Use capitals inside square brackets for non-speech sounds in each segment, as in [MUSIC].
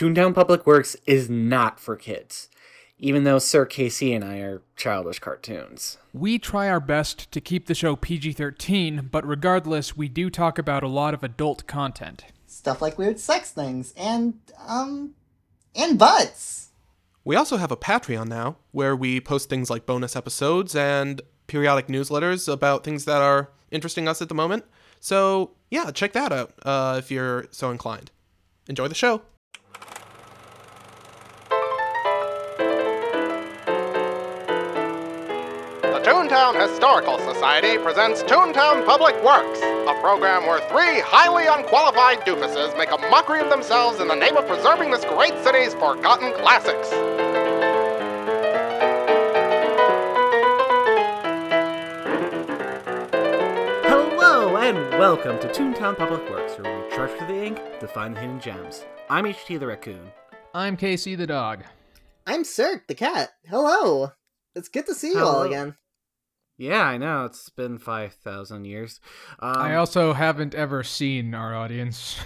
Toontown Public Works is not for kids, even though Sir Casey and I are childish cartoons. We try our best to keep the show PG 13, but regardless, we do talk about a lot of adult content. Stuff like weird sex things and, um, and butts. We also have a Patreon now, where we post things like bonus episodes and periodic newsletters about things that are interesting us at the moment. So, yeah, check that out uh, if you're so inclined. Enjoy the show. The Toontown Historical Society presents Toontown Public Works, a program where three highly unqualified doofuses make a mockery of themselves in the name of preserving this great city's forgotten classics. Welcome to Toontown Public Works, where we trudge through the ink to find the hidden gems. I'm HT the Raccoon. I'm Casey the dog. I'm Cirque the cat. Hello. It's good to see you all again. Yeah, I know, it's been 5,000 years. Um, I also haven't ever seen our audience.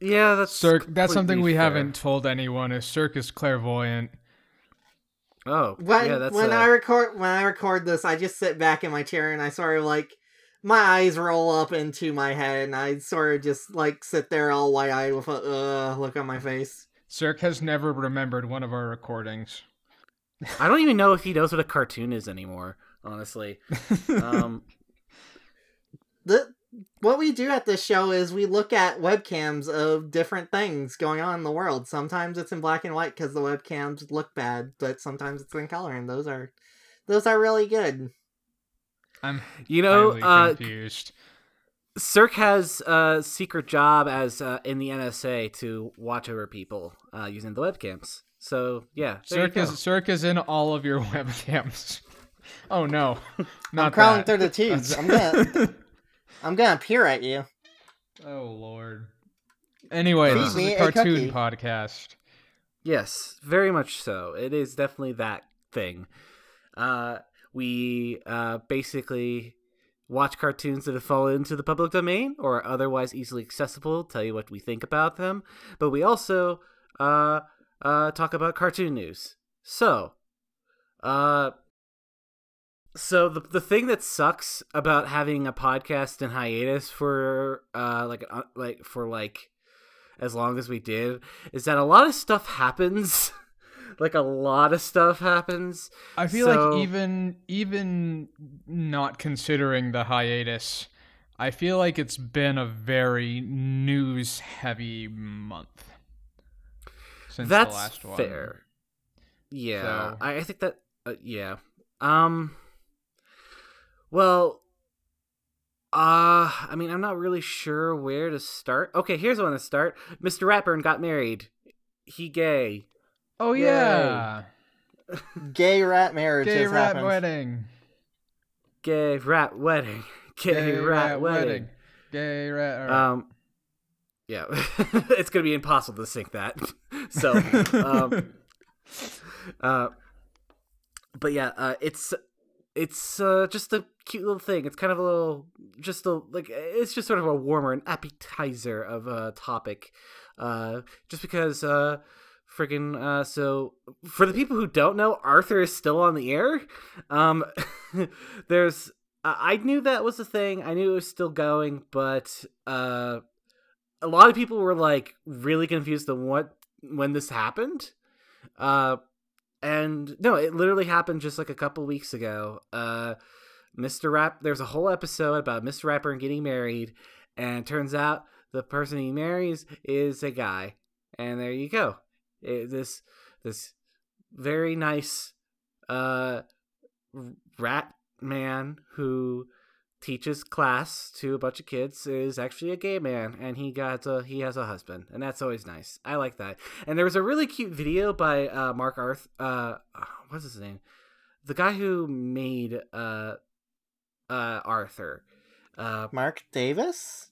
Yeah, that's Cirque, that's something we fair. haven't told anyone. Is Cirque is clairvoyant. Oh, When yeah, that's when uh, I record when I record this, I just sit back in my chair and I sort of like my eyes roll up into my head and I sort of just like sit there all wide eyed with a uh, look on my face. Cirque has never remembered one of our recordings. I don't even know if he knows what a cartoon is anymore, honestly. Um, [LAUGHS] The what we do at this show is we look at webcams of different things going on in the world. Sometimes it's in black and white because the webcams look bad, but sometimes it's in color, and those are those are really good. I'm you know, uh, confused. Cirque has a secret job as uh, in the NSA to watch over people uh, using the webcams. So yeah, there Cirque is. Cirque is in all of your [LAUGHS] webcams. Oh no, [LAUGHS] not I'm crawling that. through the tubes. I'm gonna [LAUGHS] I'm gonna peer at you. Oh lord. Anyway, this is a a cartoon cookie. podcast. Yes, very much so. It is definitely that thing. Uh, we uh, basically watch cartoons that have fallen into the public domain or are otherwise easily accessible, tell you what we think about them, but we also uh, uh, talk about cartoon news. So, uh, so the the thing that sucks about having a podcast in hiatus for uh like uh, like for like as long as we did is that a lot of stuff happens [LAUGHS] like a lot of stuff happens. I feel So- like even even not considering the hiatus, I feel like it's been a very news heavy month since that's the last one. fair. Yeah So- I, I think that uh, yeah. Um well uh i mean i'm not really sure where to start. Okay here's one to start. Mr ratburn got married. He gay Oh Yay. yeah, [LAUGHS] Gay rat marriage gay rat happened. wedding, gay rat wedding [LAUGHS] gay, rat, wedding. gay rat. alright. Um, yeah, [LAUGHS] it's gonna be impossible to sync that. so, um, uh, but yeah, uh, it's it's uh, just a cute little thing. It's kind of a little, just a like, it's just sort of a warmer, an appetizer of a topic. Uh, just because, uh, friggin' uh, so for the people who don't know, Arthur is still on the air. Um, [LAUGHS] there's I I knew that was a thing. I knew it was still going, but uh, a lot of people were like really confused on what when this happened. Uh, and no, it literally happened just like a couple weeks ago. Uh, Mr. Rap, there's a whole episode about Mr. Ratburn getting married, and turns out the person he marries is a guy, and there you go. It, this this very nice uh rat man who teaches class to a bunch of kids is actually a gay man and he got a, he has a husband and that's always nice i like that and there was a really cute video by uh mark arth uh what's his name the guy who made uh uh arthur uh Mark Davis?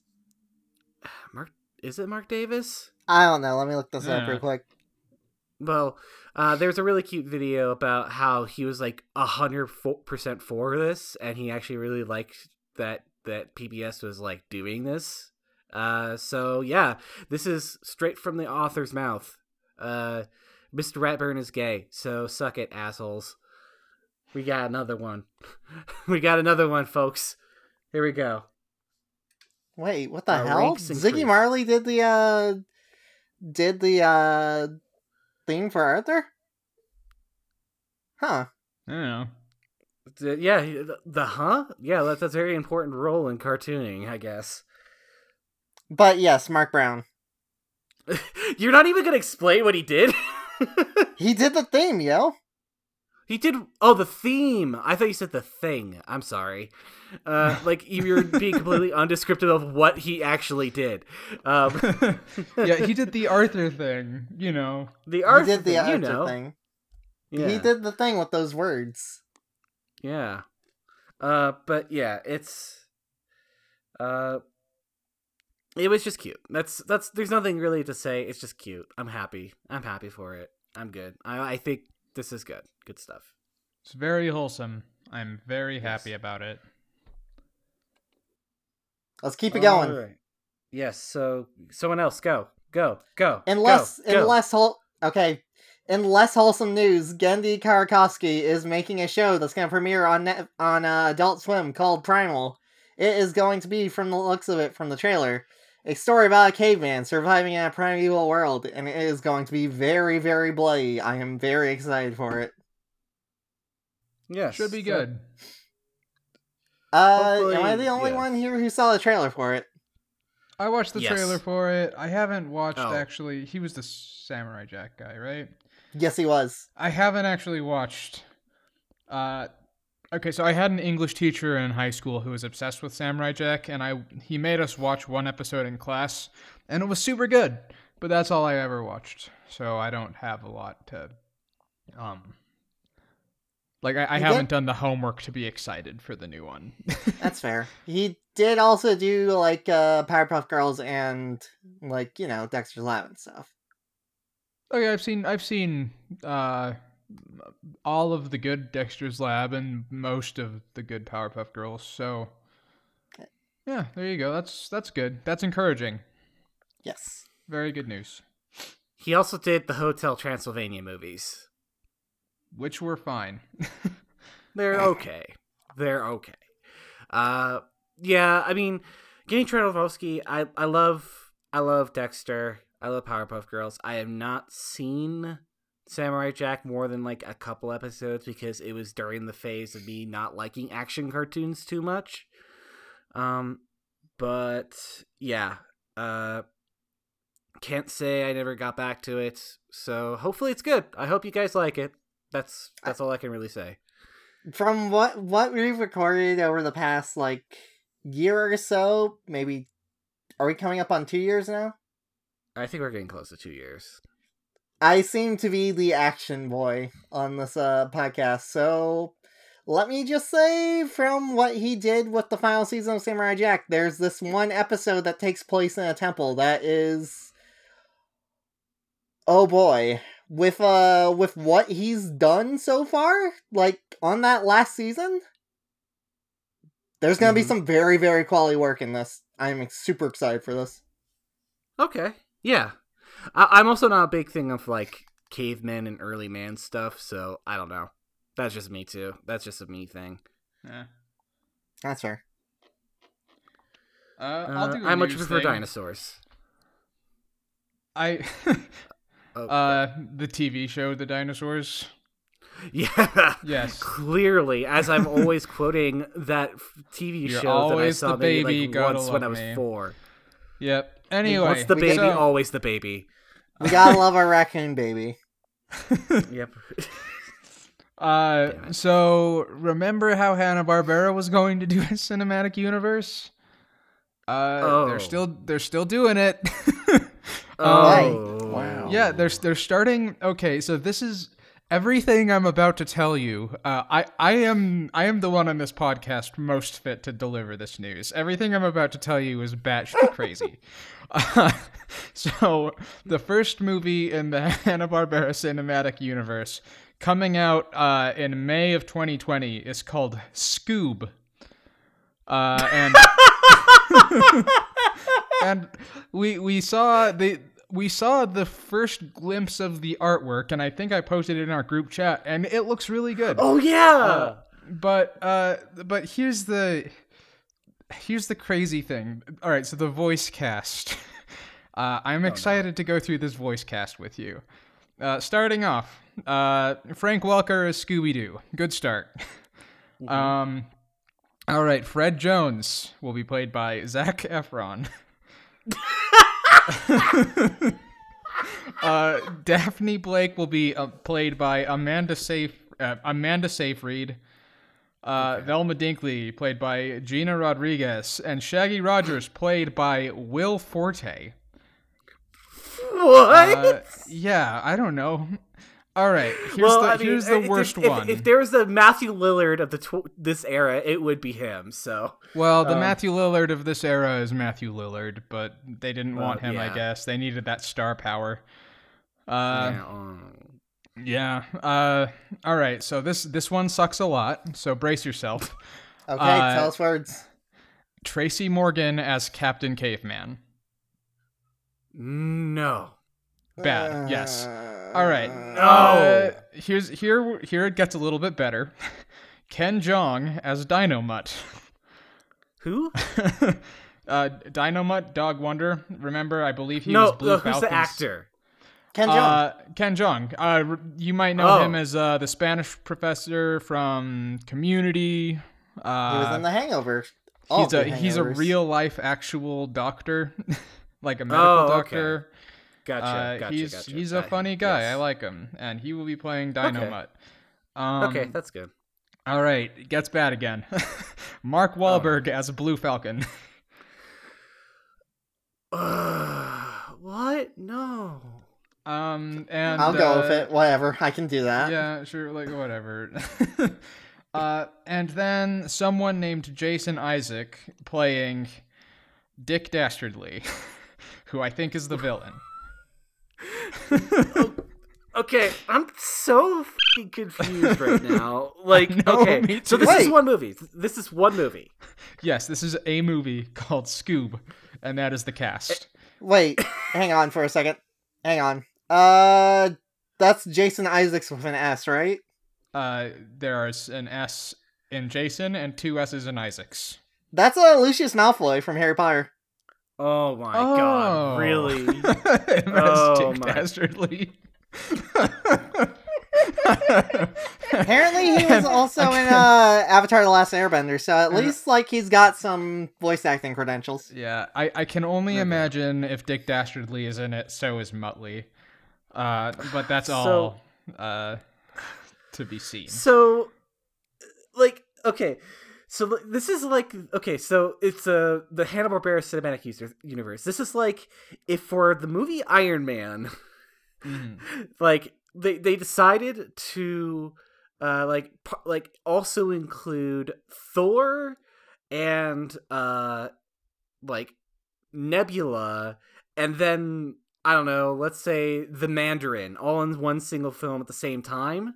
mark is it mark davis I don't know. Let me look this up real quick. Well, uh, there's a really cute video about how he was like a hundred percent for this, and he actually really liked that that PBS was like doing this, Uh, so yeah, this is straight from the author's mouth. Uh, Mr. Ratburn is gay, so suck it, assholes. We got another one. [LAUGHS] we got another one, folks. Here we go. Wait, what the Uh, hell? Ziggy. Marley did the uh did the uh theme for Arthur? Huh. I don't know. Uh, yeah, the, the huh? Yeah, that's, that's a very important role in cartooning, I guess. But yes, Marc Brown. [LAUGHS] You're not even gonna explain what he did. [LAUGHS] He did the theme, yo. He did. Oh, the theme. I thought you said the thing. I'm sorry. Uh, [LAUGHS] like you're being completely undescriptive of what he actually did. Um, [LAUGHS] yeah, he did the Arthur thing, you know. the Arthur. He did the you Arthur know. thing. Yeah. He did the thing with those words. Yeah. Uh, but yeah, it's. Uh, it was just cute. That's that's. There's nothing really to say. It's just cute. I'm happy. I'm happy for it. I'm good. I I think this is good. Good stuff. It's very wholesome. I'm very happy about it. Let's keep it going. Alright. Yes. So someone else go. Go. Go. In go, less go. whole okay. In less wholesome news, Genndy Tartakovsky is making a show that's going to premiere on net, on uh, Adult Swim called Primal. It is going to be, from the looks of it, from the trailer, a story about a caveman surviving in a primeval world, and it is going to be very, very bloody. I am very excited for it. Yes. Should be so- good. Uh, Hopefully, am I the only yes. one here who saw the trailer for it? I watched the Yes. trailer for it. I haven't watched Oh. actually. He was the Samurai Jack guy, right? Yes, he was. I haven't actually watched. Uh, okay, so I had an English teacher in high school who was obsessed with Samurai Jack, and I he made us watch one episode in class, and it was super good. But that's all I ever watched, so I don't have a lot to, um, like I, I haven't get- done the homework to be excited for the new one. [LAUGHS] That's fair. He did also do like uh Powerpuff Girls and like you know Dexter's Lab and stuff. Okay, I've seen I've seen uh all of the good Dexter's Lab and most of the good Powerpuff Girls. So yeah, there you go. That's that's good. That's encouraging. Yes. Very good news. He also did the Hotel Transylvania movies. Which were fine. [LAUGHS] They're okay. They're okay. Uh, yeah. I mean, Genndy Tartakovsky. I I love I love Dexter. I love Powerpuff Girls. I have not seen Samurai Jack more than like a couple episodes because it was during the phase of me not liking action cartoons too much. Um, but yeah. Uh, can't say I never got back to it. So hopefully it's good. I hope you guys like it. That's that's all I can really say. From what what we've recorded over the past like year or so, maybe are we coming up on two years now? I think we're getting close to two years. I seem to be the action boy on this uh, podcast, so let me just say from what he did with the final season of Samurai Jack, there's this one episode that takes place in a temple that is oh boy. With uh with what he's done so far, like on that last season, there's gonna be Mhm. some very, very quality work in this. I'm super excited for this. Okay. Yeah. I- I'm also not a big thing of like cavemen and early man stuff, so I don't know. That's just me too. That's just a me thing. Yeah. That's fair. Uh, Uh, I'll do. a I much news prefer thing. dinosaurs. I. [LAUGHS] Oh, uh, the TV show The Dinosaurs. yeah. Yes. [LAUGHS] Clearly, as I'm always quoting that TV You're show that I saw the maybe baby, like once when I was me. four. Yep. Anyway. Once the we baby, so- always the baby. We gotta love our [LAUGHS] raccoon baby. [LAUGHS] Yep. [LAUGHS] Uh, so remember how Hanna Barbera was going to do a cinematic universe? Uh, Oh. they're still they're still doing it. oh. Wow. yeah, they're they're starting. Okay, so this is everything I'm about to tell you. Uh, I I am I am the one on this podcast most fit to deliver this news. Everything I'm about to tell you is batshit crazy. [LAUGHS] Uh, [LAUGHS] so the first movie in the [LAUGHS] Hanna Barbera cinematic universe coming out uh, in May of 2020 is called Scoob. Uh, and and we we saw the we saw the first glimpse of the artwork, and I think I posted it in our group chat, and it looks really good. Oh yeah. Uh, but uh, but here's the here's the crazy thing. All right, so the voice cast. [LAUGHS] Uh, I'm excited to go through this voice cast with you. Uh, starting off, uh, Frank Welker as Scooby Doo. Good start. [LAUGHS] Um, all right, Fred Jones will be played by Zac Efron. [LAUGHS] [LAUGHS] uh, Daphne Blake will be uh, played by Amanda Safe uh, Amanda Seyfried. Uh, Velma Dinkley played by Gina Rodriguez, and Shaggy Rogers played by Will Forte. what? Uh, yeah, I don't know. All right, here's well, the I mean, here's the if- worst if, one. If, there was a Matthew Lillard of the tw- this era, it would be him. So well, the um, Matthew Lillard of this era is Matthew Lillard, but they didn't Well, want him. I guess they needed that star power. Uh, yeah, um, Yeah. Uh all right. So this this one sucks a lot. So brace yourself. Okay, Uh, tell us words. Tracy Morgan as Captain Caveman. no. Bad. yes. Uh, All right. No. Uh, here's here here it gets a little bit better. [LAUGHS] Ken Jeong as Dynomutt. Who? [LAUGHS] uh Dynomutt Dog Wonder. Remember, I believe he no, was Blue no, who's Falcon's the actor? Ken Jeong. Uh, Ken Jeong. Uh, you might know Oh. him as uh, the Spanish professor from Community. Uh, he was in The Hangover. All he's a the he's a real life actual doctor, [LAUGHS] like a medical Oh, okay. Doctor. Gotcha. Uh, gotcha. he's gotcha. he's a I- funny guy. I like him, and he will be playing Dynomutt. Um, okay, that's good. All right, it gets bad again. [LAUGHS] Mark Oh. Wahlberg as Blue Falcon. [SIGHS] what? No. um, and I'll go uh, with it. Whatever. I can do that. yeah, sure, like whatever. [LAUGHS] uh, and then someone named Jason Isaac playing Dick Dastardly, [LAUGHS] who I think is the villain. Okay, I'm so fucking confused right [LAUGHS] now. Like, know, okay, so too. this is one movie. This is one movie. Yes, this is a movie called Scoob, and that is the cast. Wait, hang on for a second. Hang on. Uh, that's Jason Isaacs with an S, right? Uh, there is an S in Jason and two S's in Isaacs. That's uh, Lucius Malfoy from Harry Potter. Oh my Oh. god, really? [LAUGHS] As Oh Dick my- Dastardly. Apparently, he was also in [LAUGHS] uh, Avatar: The Last Airbender, so at least like he's got some voice acting credentials. Yeah, I, I can only Okay. imagine if Dick Dastardly is in it, so is Muttley. Uh, but that's So- all uh, to be seen. So, like, okay, so this is like, okay, so it's uh, the Hanna Barbera cinematic user- universe. This is like if for the movie Iron Man, Mhm. [LAUGHS] like they they decided to uh like like also include Thor and uh like Nebula and then I don't know, let's say the Mandarin all in one single film at the same time.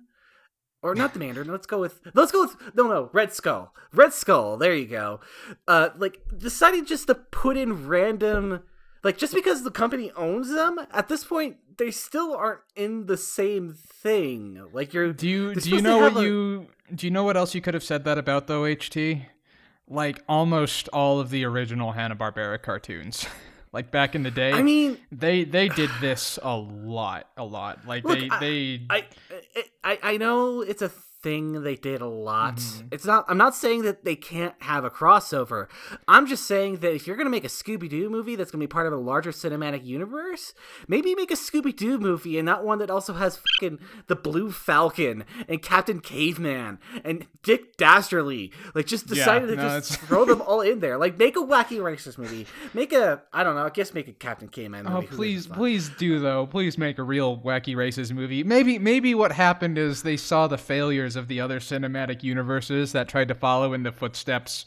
Or not the Mandarin. Let's go with let's go with no no Red Skull. Red Skull. There you go. Uh, like deciding just to put in random like just because the company owns them at this point they still aren't in the same thing. Like you're Do you do you know what a- you do you know what else you could have said that about though, HT? Like almost all of the original Hanna Barbera cartoons. [LAUGHS] like back in the day. I mean, they they did this a lot, a lot. Like Look, they I- they I, I I know it's a thing they did a lot. Mhm. It's not. I'm not saying that they can't have a crossover. I'm just saying that if you're gonna make a Scooby Doo movie that's gonna be part of a larger cinematic universe, maybe make a Scooby Doo movie and not one that also has fucking the Blue Falcon and Captain Caveman and Dick Dastardly. Like, just Yeah, decided to no, just it's- throw them [LAUGHS] all in there. Like, make a Wacky Races movie. Make a I don't know. I guess make a Captain Caveman movie. Oh gives a please, please do though. Please make a real Wacky Races movie. Maybe, maybe what happened is they saw the failures of the other cinematic universes that tried to follow in the footsteps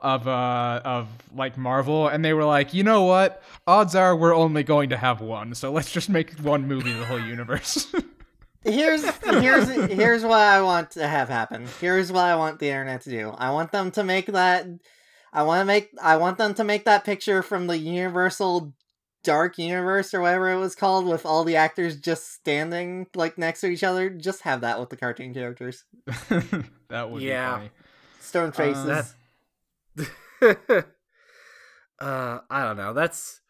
of uh of like Marvel, and they were like, you know what? Odds are we're only going to have one, so let's just make one movie the whole universe. [LAUGHS] Here's here's here's what I want to have happen. Here's what I want the internet to do. I want them to make that I want to make I want them to make that picture from the Universal Dark Universe or whatever it was called with all the actors just standing like next to each other. Just have that with the cartoon characters. [LAUGHS] that would Yeah. be funny. Stone faces. That- [LAUGHS] uh, I don't know. That's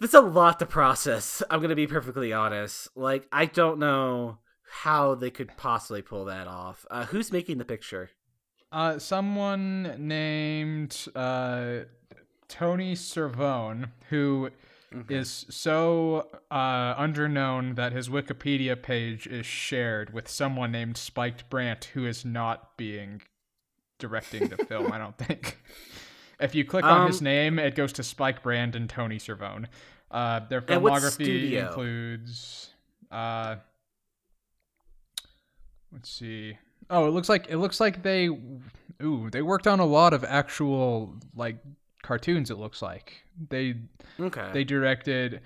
that's a lot to process. I'm gonna be perfectly honest. Like, I don't know how they could possibly pull that off. Uh, who's making the picture? Uh, someone named uh, Tony Cervone, who is so uh, underknown that his Wikipedia page is shared with someone named Spiked Brandt, who is not being directing the film. I don't think. [LAUGHS] If you click on his Um, name, it goes to Spike Brandt and Tony Cervone. Uh, their filmography includes. Uh, let's see. Oh, it looks like it looks like they, ooh, they worked on a lot of actual like cartoons. It looks like they Okay. they directed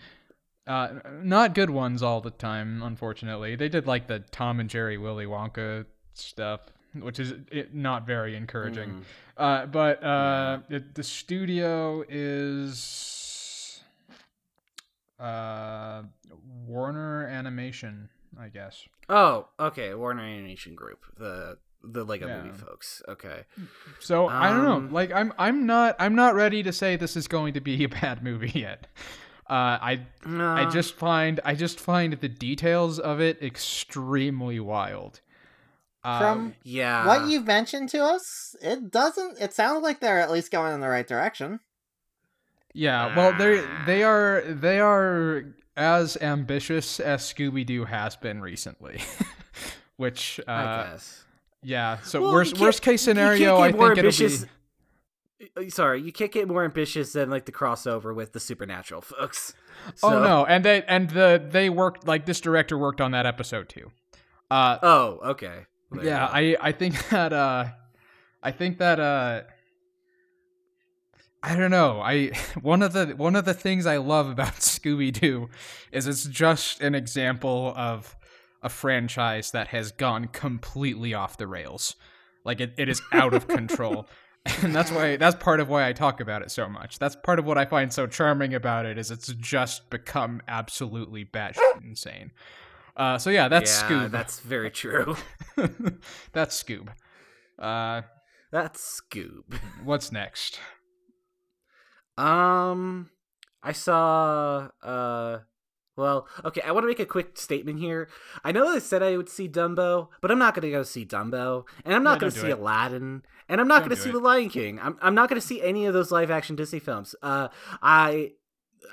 uh not good ones all the time unfortunately they did like the tom and jerry willy wonka stuff which is it, not very encouraging Mm. uh but uh it, the studio is uh warner animation i guess Oh, okay. Warner Animation Group, the the Lego Yeah. Movie folks. Okay. so i don't know Um, like i'm i'm not i'm not ready to say this is going to be [LAUGHS] a bad movie yet uh i I Uh, just find I just find the details of it extremely wild. Uh, From yeah. what you've mentioned to us, it doesn't. It sounds like they're at least going in the right direction. yeah, well they they are they are as ambitious as Scooby Doo has been recently, [LAUGHS] which uh, I guess. Yeah. So Well, worst worst case scenario, I think it'll be Uh, Sorry, you can't get more ambitious than like the crossover with the supernatural folks. [LAUGHS] oh no, and they and the they worked like this director worked on that episode too. Uh, Oh, okay. There yeah i i think [LAUGHS] that uh i think that uh i don't know i [LAUGHS] one of the one of the things i love about scooby-doo is it's just an example of a franchise that has gone completely off the rails like it, it is out of control [LAUGHS] and that's why that's part of why i talk about it so much that's part of what i find so charming about it is it's just become absolutely batshit insane uh, so yeah, that's yeah, Scoob. That's very true. [LAUGHS] That's Scoob. Uh, That's Scoob. what's next? Um, I saw. Uh, well, okay. I want to make a quick statement here. I know I said I would see Dumbo, but I'm not going to go see Dumbo, and I'm not Yeah, going to see it. Aladdin, and I'm not going to see it. The Lion King. I'm I'm not going to see any of those live action Disney films. Uh, I,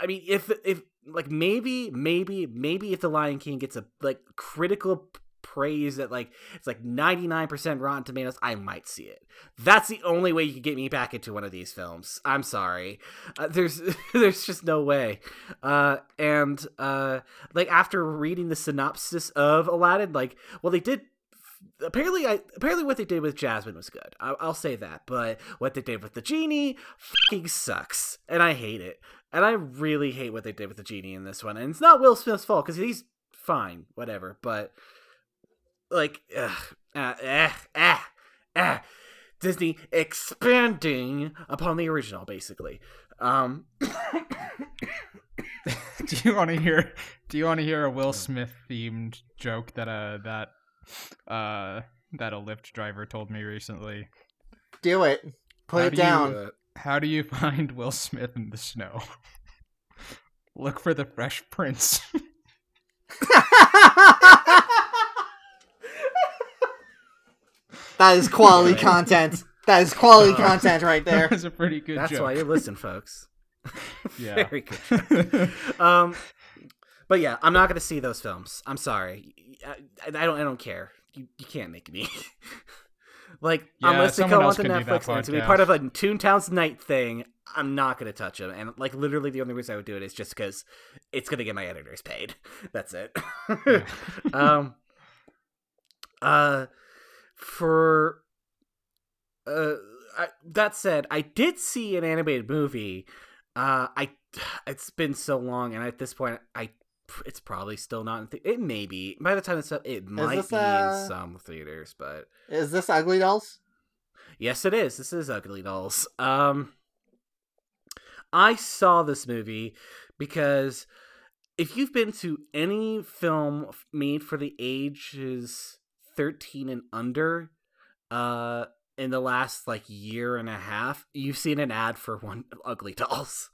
I mean, if if like maybe maybe maybe if The Lion King gets a like critical praise that like it's like 99% rotten tomatoes i might see it. That's the only way you can get me back into one of these films. I'm sorry. Uh, there's [LAUGHS] there's just no way. Uh and uh like after reading the synopsis of aladdin like well they did apparently i apparently what they did with jasmine was good. I, i'll say that. But what they did with the genie fucking sucks and i hate it. And i really hate what they did with the genie in this one. And it's not will smith's fault because he's fine whatever. But like ugh, uh, eh, eh, eh. disney expanding upon the original basically um [COUGHS] do you want to hear? Do you want to hear a Will Smith themed joke that uh that uh that a Lyft driver told me recently? Do it. Put How it do you, down. uh, How do you find Will Smith in the snow? [LAUGHS] Look for the Fresh Prince. [LAUGHS] [LAUGHS] that is quality content. That is quality content right there. [LAUGHS] that was a pretty good that's joke. why you listen folks. [LAUGHS] [LAUGHS] Yeah. very good um but yeah i'm not gonna see those films. I'm sorry. I, I don't i don't care. You, you can't make me. Like Yeah, unless they come else onto can do that netflix and to be part of a toontown's night thing i'm not gonna touch them and like literally the only reason i would do it is just because it's gonna get my editors paid. That's it. Um uh for uh I, that said i did see an animated movie uh i [SIGHS] it's been so long and at this point i it's probably still not in th- it may be by the time it's up it might this, be uh, in some theaters but Is this Ugly Dolls? Yes, it is. This is Ugly Dolls. Um, I saw this movie because if you've been to any film made for the ages 13 and under, uh, in the last like year and a half, you've seen an ad for one [LAUGHS] Ugly Dolls.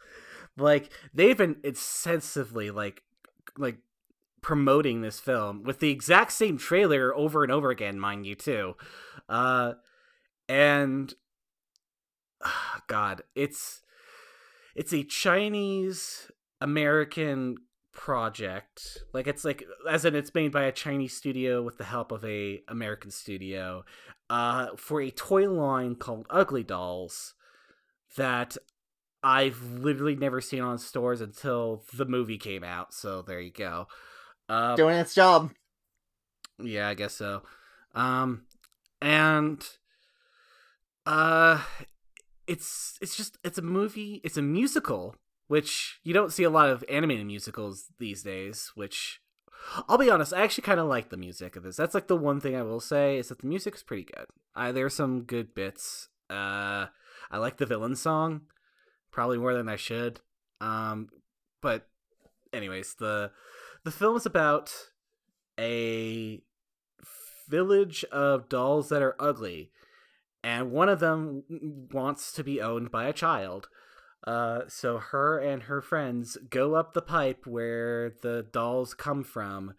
Like they've been extensively like like promoting this film with the exact same trailer over and over again, mind you, too. Uh, and [SIGHS] God, it's it's a Chinese American project. Like it's like as in it's made by a Chinese studio with the help of a American studio uh for a toy line called Ugly Dolls that I've literally never seen on stores until the movie came out. So there you go. Uh, Doing its job. yeah, I guess so. Um, and uh, it's it's just it's a movie. It's a musical, which you don't see a lot of animated musicals these days. Which I'll be honest, I actually kind of like the music of this. That's like the one thing I will say is that the music is pretty good. Uh, are some good bits. Uh, I like the villain song, probably more than I should. Um, but anyways, the the film is about a village of dolls that are ugly, and one of them wants to be owned by a child. Uh, so her and her friends go up the pipe where the dolls come from,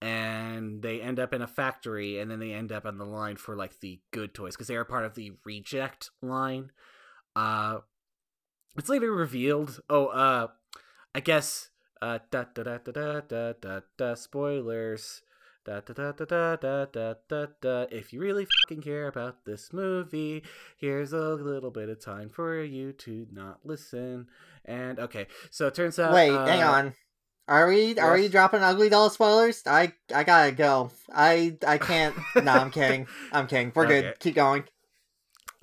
and they end up in a factory, and then they end up on the line for like the good toys because they are part of the reject line. Uh, it's later revealed. Oh, uh, I guess. Uh, da da da da da da da. da spoilers. Da, da, da, if you really fucking care about this movie, here's a little bit of time for you to not listen. And okay, so it turns out. Wait, uh, hang on. Are we yes. are we dropping ugly doll spoilers? I I gotta go. I I [LAUGHS] can't. no, I'm kidding. I'm kidding. We're okay. good. Keep going.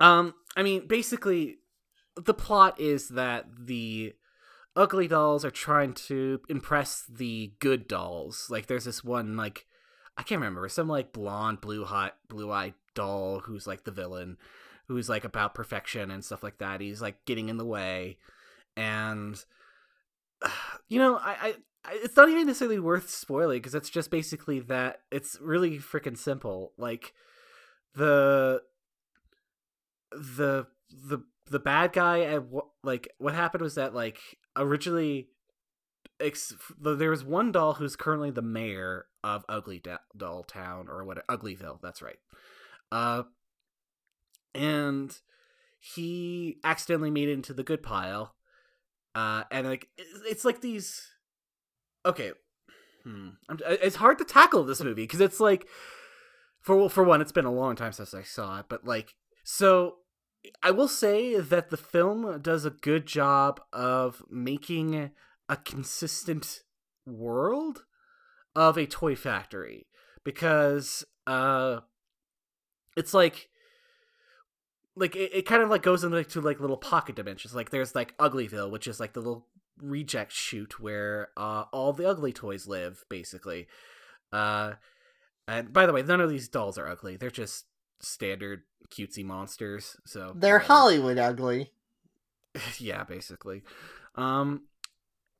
Um, I mean, basically, the plot is that the ugly dolls are trying to impress the good dolls. Like, there's this one like I can't remember, some like blonde, blue hot, blue eyed doll who's like the villain, who's like about perfection and stuff like that. He's like getting in the way, and [SIGHS] you know, I, I, it's not even necessarily worth spoiling because it's just basically that it's really freaking simple. Like the the the the bad guy what like what happened was that like originally ex- there was one doll who's currently the mayor of ugly Da- doll town or what uglyville that's right uh and he accidentally made it into the good pile uh and like it's, like these okay hmm. It's hard to tackle this movie because it's like for for one it's been a long time since i saw it but like so I will say that the film does a good job of making a consistent world of a toy factory because uh it's like like it, it kind of like goes into like, to like little pocket dimensions like there's like uglyville which is like the little reject chute where uh all the ugly toys live basically uh and by the way none of these dolls are ugly they're just standard cutesy monsters so They're whatever. Hollywood ugly. [LAUGHS] yeah basically um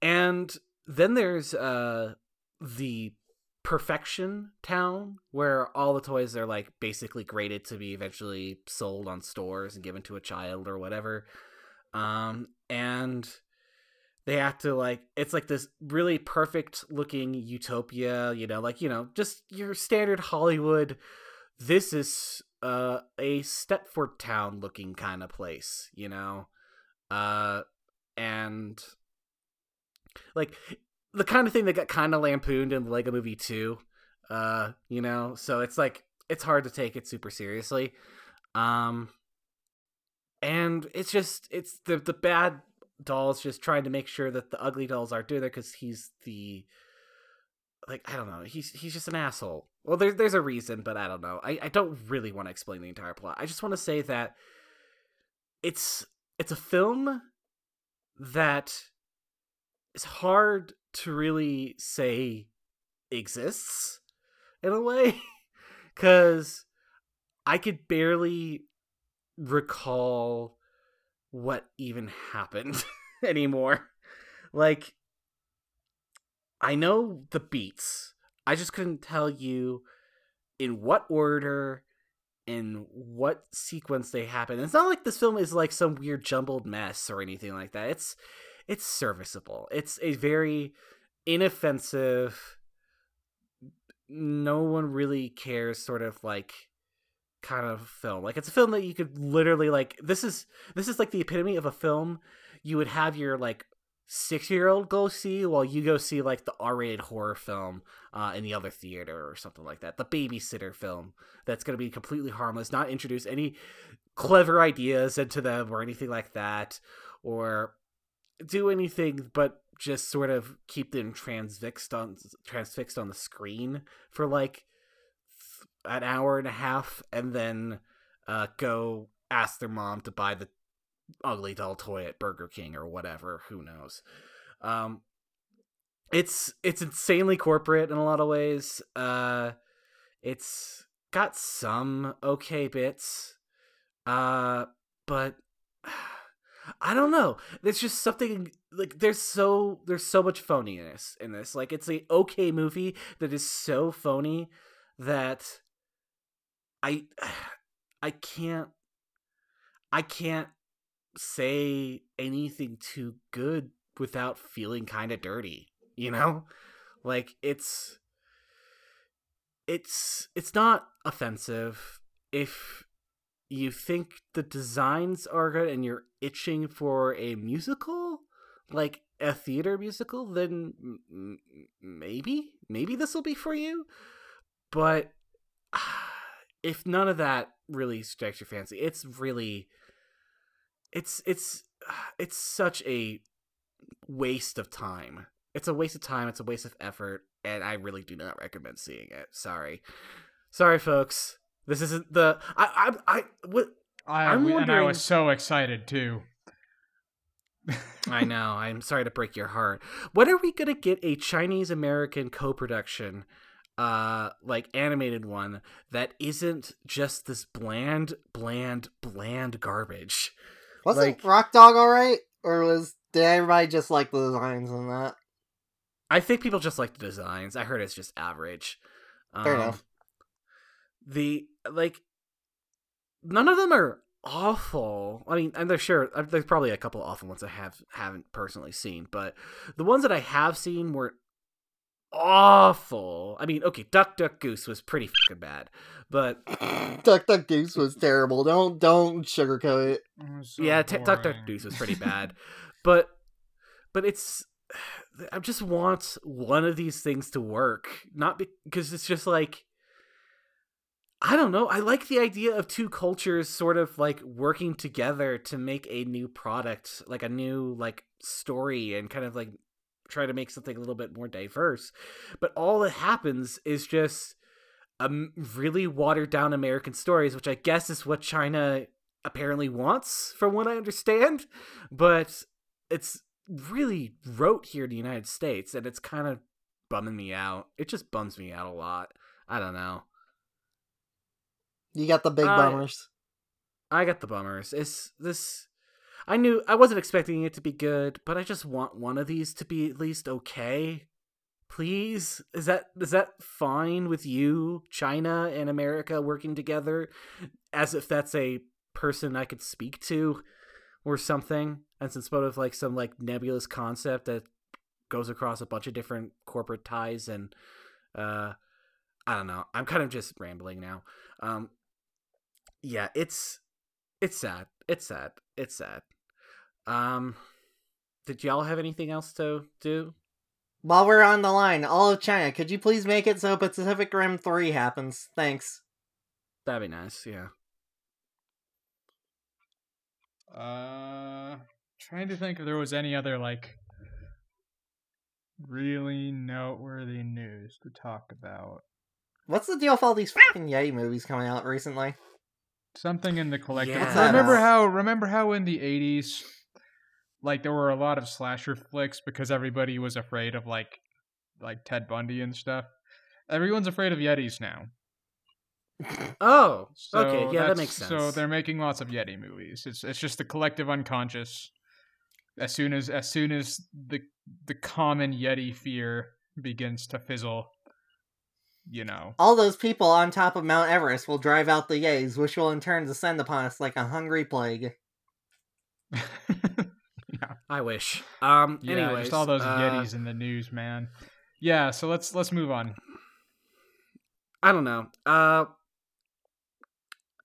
and then there's uh the perfection town where all the toys are like basically graded to be eventually sold on stores and given to a child or whatever. Um and they have to like it's like this really perfect looking utopia you know like you know just your standard hollywood this is uh a stepford town looking kind of place you know? Uh and like the kind of thing that got kind of lampooned in lego movie 2 uh you know so it's like it's hard to take it super seriously um and it's just it's the the bad dolls just trying to make sure that the ugly dolls aren't doing there because he's the like I don't know. He's he's just an asshole. Well, there's there's a reason, but I don't know. I, I don't really want to explain the entire plot. I just want to say that it's it's a film that is hard to really say exists in a way [LAUGHS] because I could barely recall what even happened [LAUGHS] anymore. Like I know the beats. I just couldn't tell you in what order in what sequence they happen. It's not like this film is like some weird jumbled mess or anything like that. It's it's serviceable. It's a very inoffensive no one really cares sort of like kind of film. Like it's a film that you could literally like this is this is like the epitome of a film you would have your like six year old go see while you go see like the R rated horror film uh, in the other theater or something like that. The babysitter film that's going to be completely harmless, not introduce any clever ideas into them or anything like that, or do anything but just sort of keep them transfixed on transfixed on the screen for like an hour and a half and then uh, go ask their mom to buy the ugly doll toy at Burger King or whatever. Who knows? Um, it's it's insanely corporate in a lot of ways. Uh, it's got some okay bits, uh, but I don't know. There's just something like there's so there's so much phoniness in this. Like it's a okay movie that is so phony that I [SIGHS] I can't I can't say anything too good without feeling kind of dirty, you know? Like it's it's it's not offensive if you think the designs are good and you're itching for a musical, like a theater musical, then m- maybe maybe this will be for you. But [SIGHS] if none of that really strikes your fancy, it's really it's it's [SIGHS] it's such a waste of time. It's a waste of time, it's a waste of effort, and I really do not recommend seeing it. Sorry. Sorry folks. This isn't the I I I what I, I'm we- and I was so excited too. I know. [LAUGHS] I'm sorry to break your heart. When are we gonna get a Chinese American co-production, uh, like animated one that isn't just this bland, bland, bland garbage? Was Like- Rock Dog alright? Or was did everybody just like the designs and that? I think people just like the designs. I heard it's just average. Fair Um, enough. The like, none of them are awful. I mean, and they're sure uh, there's probably a couple awful ones I have haven't personally seen, but the ones that I have seen were awful. I mean, okay, Duck Duck Goose was pretty fucking bad, but [COUGHS] Duck Duck Goose was terrible. Don't don't sugarcoat it. It so yeah, t- Duck Duck. Goose was pretty bad, but but it's [SIGHS] I just want one of these things to work, not because it's just like I don't know. I like the idea of two cultures sort of like working together to make a new product, like a new like story, and kind of like try to make something a little bit more diverse. But all that happens is just a really watered down American stories, which I guess is what China apparently wants, from what I understand. But it's really rote here in the United States, and it's kind of bumming me out. It just bums me out a lot. I don't know. You got the big Uh, bummers. I got the bummers. It's this. I knew I wasn't expecting it to be good, but I just want one of these to be at least okay. Please, is that is that fine with you, China and America working together, as if that's a person I could speak to, or something? As instead of like some like nebulous concept that goes across a bunch of different corporate ties and, uh, I don't know. I'm kind of just rambling now. Um, yeah, it's it's sad. It's sad. It's sad. Um, did y'all have anything else to do? While we're on the line, all of China, could you please make it so Pacific Rim 3 happens? Thanks. That'd be nice. Yeah. Uh, trying to think if there was any other like really noteworthy news to talk about. What's the deal with all these fucking Yeti movies coming out recently? Something in the collective. Yeah. Remember how? Remember how in the eighties, like there were a lot of slasher flicks because everybody was afraid of like, like Ted Bundy and stuff. Everyone's afraid of Yetis now. [LAUGHS] Oh, So okay, yeah, that makes sense. So they're making lots of Yeti movies. It's it's just the collective unconscious. As soon as as soon as the the common Yeti fear begins to fizzle, you know. All those people on top of Mount Everest will drive out the Yetis, which will in turn descend upon us like a hungry plague. [LAUGHS] I wish. Um. yeah, anyways, just all those uh, Yetis in the news, man. Yeah, so let's let's move on. I don't know. Uh.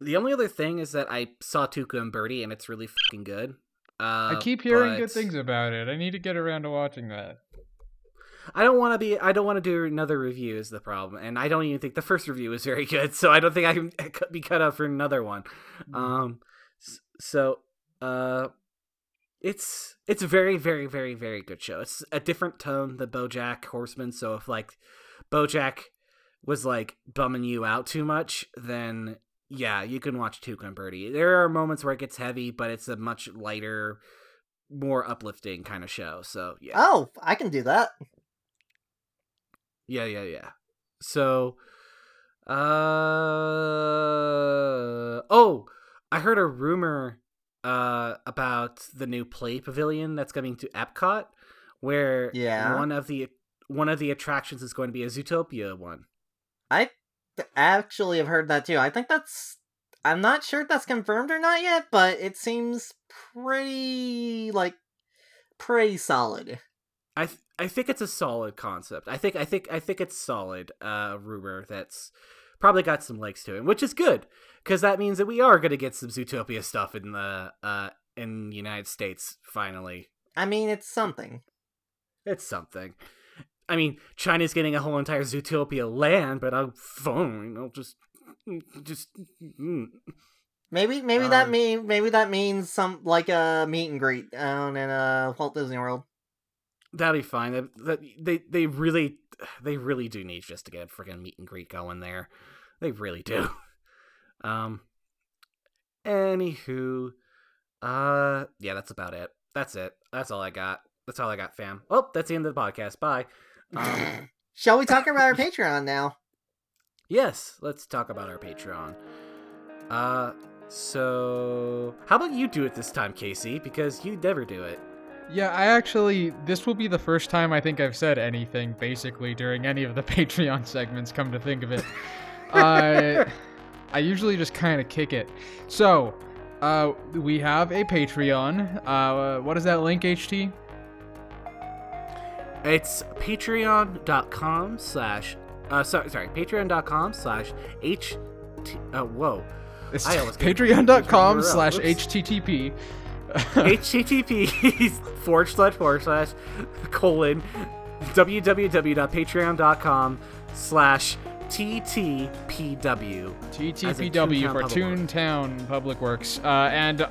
The only other thing is that I saw Tuca and Bertie, and it's really fucking good. Uh, I keep hearing good things about it. I need to get around to watching that. I don't want to be. I don't want to do another review. Is the problem, and I don't even think the first review was very [LAUGHS] good. So I don't think I can be cut out for another one. Um. So, uh, it's it's a very very very very good show. It's a different tone than BoJack Horseman. So if like BoJack was like bumming you out too much, then yeah, you can watch Tuca and Bertie. There are moments where it gets heavy, but it's a much lighter, more uplifting kind of show. So yeah. Oh, I can do that. Yeah, yeah, yeah. So, uh, oh, I heard a rumor uh about the new Play Pavilion that's coming to Epcot, where Yeah. one of the one of the attractions is going to be a Zootopia one. I actually have heard that too. I think that's. I'm not sure if that's confirmed or not yet, but it seems pretty like pretty solid. I th- I think it's a solid concept. I think I think I think it's solid. Uh, rumor that's probably got some legs to it, which is good because that means that we are going to get some Zootopia stuff in the uh in the United States finally. I mean, it's something. It's something. I mean, China's getting a whole entire Zootopia land, but I'm phone. I'll just, just. mm. Maybe maybe that Um, mean maybe that means some like a meet and greet down in uh Walt Disney World. That'd be fine. That, that they they really they really do need just to get a freaking meet and greet going there. They really do. [LAUGHS] Um. Anywho, uh, yeah, that's about it. That's it. That's all I got. That's all I got, fam. Oh, that's the end of the podcast. Bye. Um, [LAUGHS] Shall we talk about our Patreon now? yes, let's talk about our Patreon. Uh, so how about you do it this time, Casey? Because you never do it. Yeah, I actually this will be the first time I think I've said anything basically during any of the [LAUGHS] Patreon segments. Come to think of it, [LAUGHS] uh, I usually just kind of kick it. So, uh, we have a Patreon. Uh, what is that link, HT? It's patreon.com slash uh sorry sorry patreon.com slash h t uh whoa It's patreon.com slash http. Http [LAUGHS] forward slash forward slash colon www.patreon.com slash ttpw TTPW for Toontown Public Toontown Public Works. Uh, and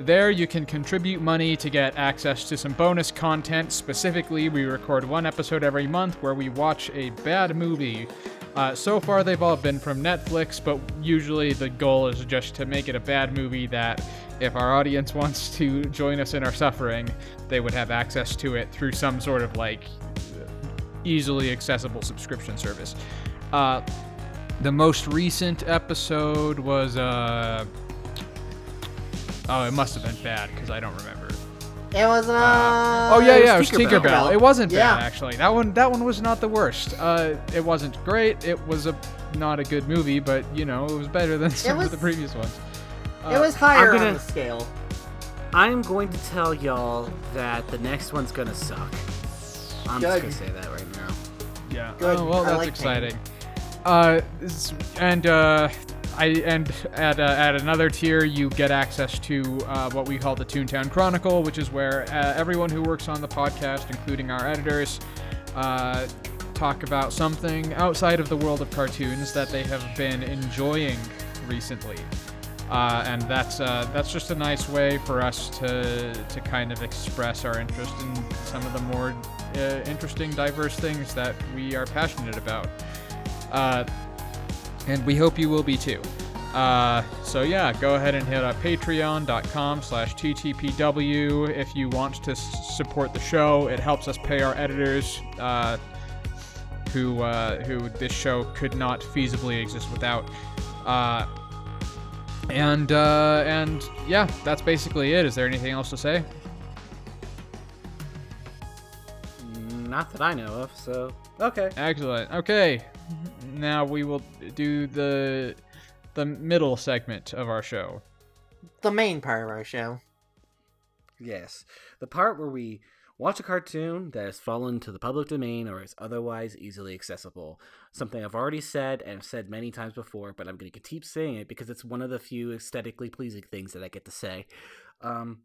there you can contribute money to get access to some bonus content. Specifically, we record one episode every month where we watch a bad movie. Uh, so far, they've all been from Netflix, but usually the goal is just to make it a bad movie that, if our audience wants to join us in our suffering, they would have access to it through some sort of like easily accessible subscription service. Uh, the most recent episode was uh Oh, it must have been bad because I don't remember. It was uh. oh yeah, yeah, it was Tinkerbell. Tinkerbell. It wasn't Yeah. bad actually. That one, that one was not the worst. Uh, it wasn't great. It was a not a good movie, but you know, it was better than some was- of the previous ones. It was higher gonna- on the scale. i'm going to tell y'all that the next one's gonna suck i'm Good. just gonna say that right now Yeah. Good. Oh, well, I that's like exciting. Uh, and uh, I and at uh, at another tier, you get access to uh, what we call the Toontown Chronicle, which is where uh, everyone who works on the podcast, including our editors, uh, talk about something outside of the world of cartoons that they have been enjoying recently. Uh, and that's uh, that's just a nice way for us to to kind of express our interest in some of the more uh, interesting, diverse things that we are passionate about. Uh, and we hope you will be too. Uh, so yeah, go ahead and hit up patreon.com slash ttpw if you want to s- support the show. It helps us pay our editors, uh, who who this show could not feasibly exist without. Uh, and uh, and yeah, that's basically it. Is there anything else to say? Not that I know of. So okay. Excellent. Okay, now we will do the the middle segment of our show. The main part of our show. Yes, the part where we watch a cartoon that has fallen to the public domain or is otherwise easily accessible. Something I've already said and said many times before, but I'm going to keep saying it because it's one of the few aesthetically pleasing things that I get to say. Um,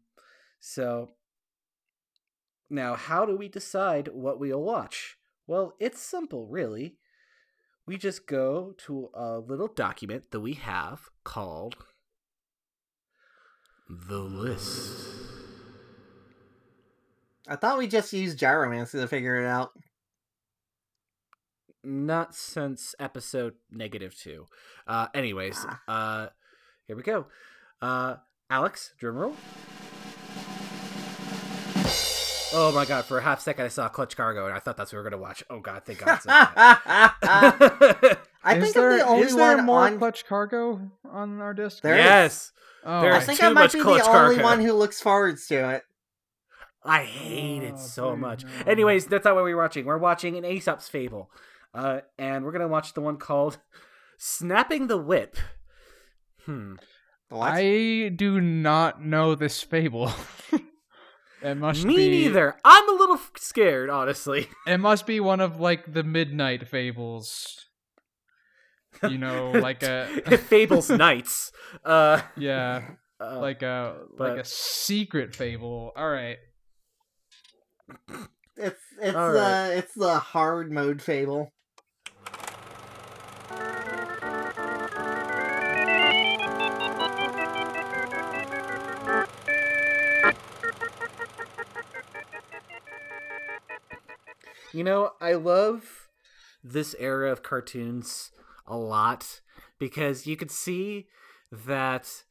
so now, how do we decide what we'll watch? Well, it's simple, really. We just go to a little document that we have called the list. I thought we just used gyromancy to figure it out. Not since episode negative two. Uh, anyways, uh, here we go. Uh, Alex, drum roll. Oh my god! For a half second, I saw Clutch Cargo, and I thought that's what we were gonna watch. Oh god, thank God. it's not that. [LAUGHS] I think there, I'm the only is there one more on. clutch cargo on our disc? There is. yes, Oh, there I think I might much be the Clutch only one who looks forward to it. I hate it Oh, so much. no. Anyways, that's not what we're watching. We're watching an Aesop's Fable, uh, and we're gonna watch the one called [LAUGHS] "Snapping the Whip." Hmm. What? I do not know this fable. [LAUGHS] it must Me be. neither. I'm a little scared, honestly. [LAUGHS] It must be one of like the midnight fables. You know, like a Fables Nights. Uh, yeah, uh, like a but- like a secret fable. All right. It's it's All the it's the hard mode fable. You know, I love this era of cartoons a lot because you could see that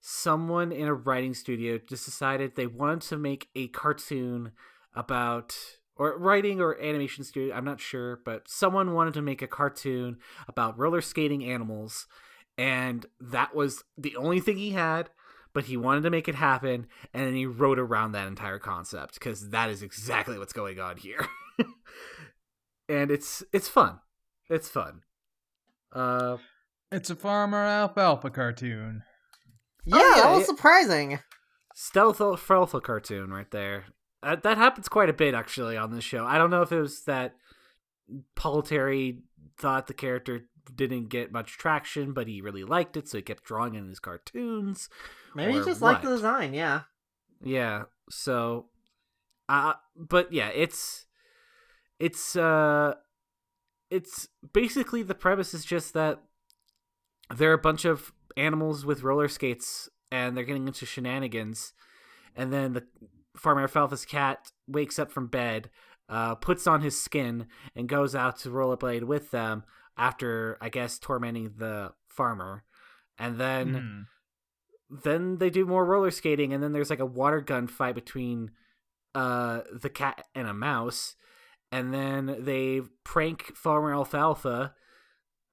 someone in a writing studio just decided they wanted to make a cartoon about or writing or animation studio, I'm not sure, but someone wanted to make a cartoon about roller skating animals and that was the only thing he had but he wanted to make it happen and then he wrote around that entire concept because that is exactly what's going on here [LAUGHS] and it's it's fun it's fun uh It's a farmer Al Falfa cartoon. Yeah, Oh, yeah, that was yeah. surprising. stealth Al Falfa cartoon right there uh, that happens quite a bit actually on this show i don't know if it was that paul terry thought the character didn't get much traction but he really liked it so he kept drawing in his cartoons Maybe he Or just liked the design. Yeah. Yeah. So, uh, but yeah, it's it's uh, it's basically the premise is just that there are a bunch of animals with roller skates and they're getting into shenanigans, and then the farmer Al Falfa's cat wakes up from bed, uh, puts on his skin, and goes out to rollerblade with them after I guess tormenting the farmer, and then Hmm. then they do more roller skating and then there's like a water gun fight between uh the cat and a mouse and then they prank farmer Al Falfa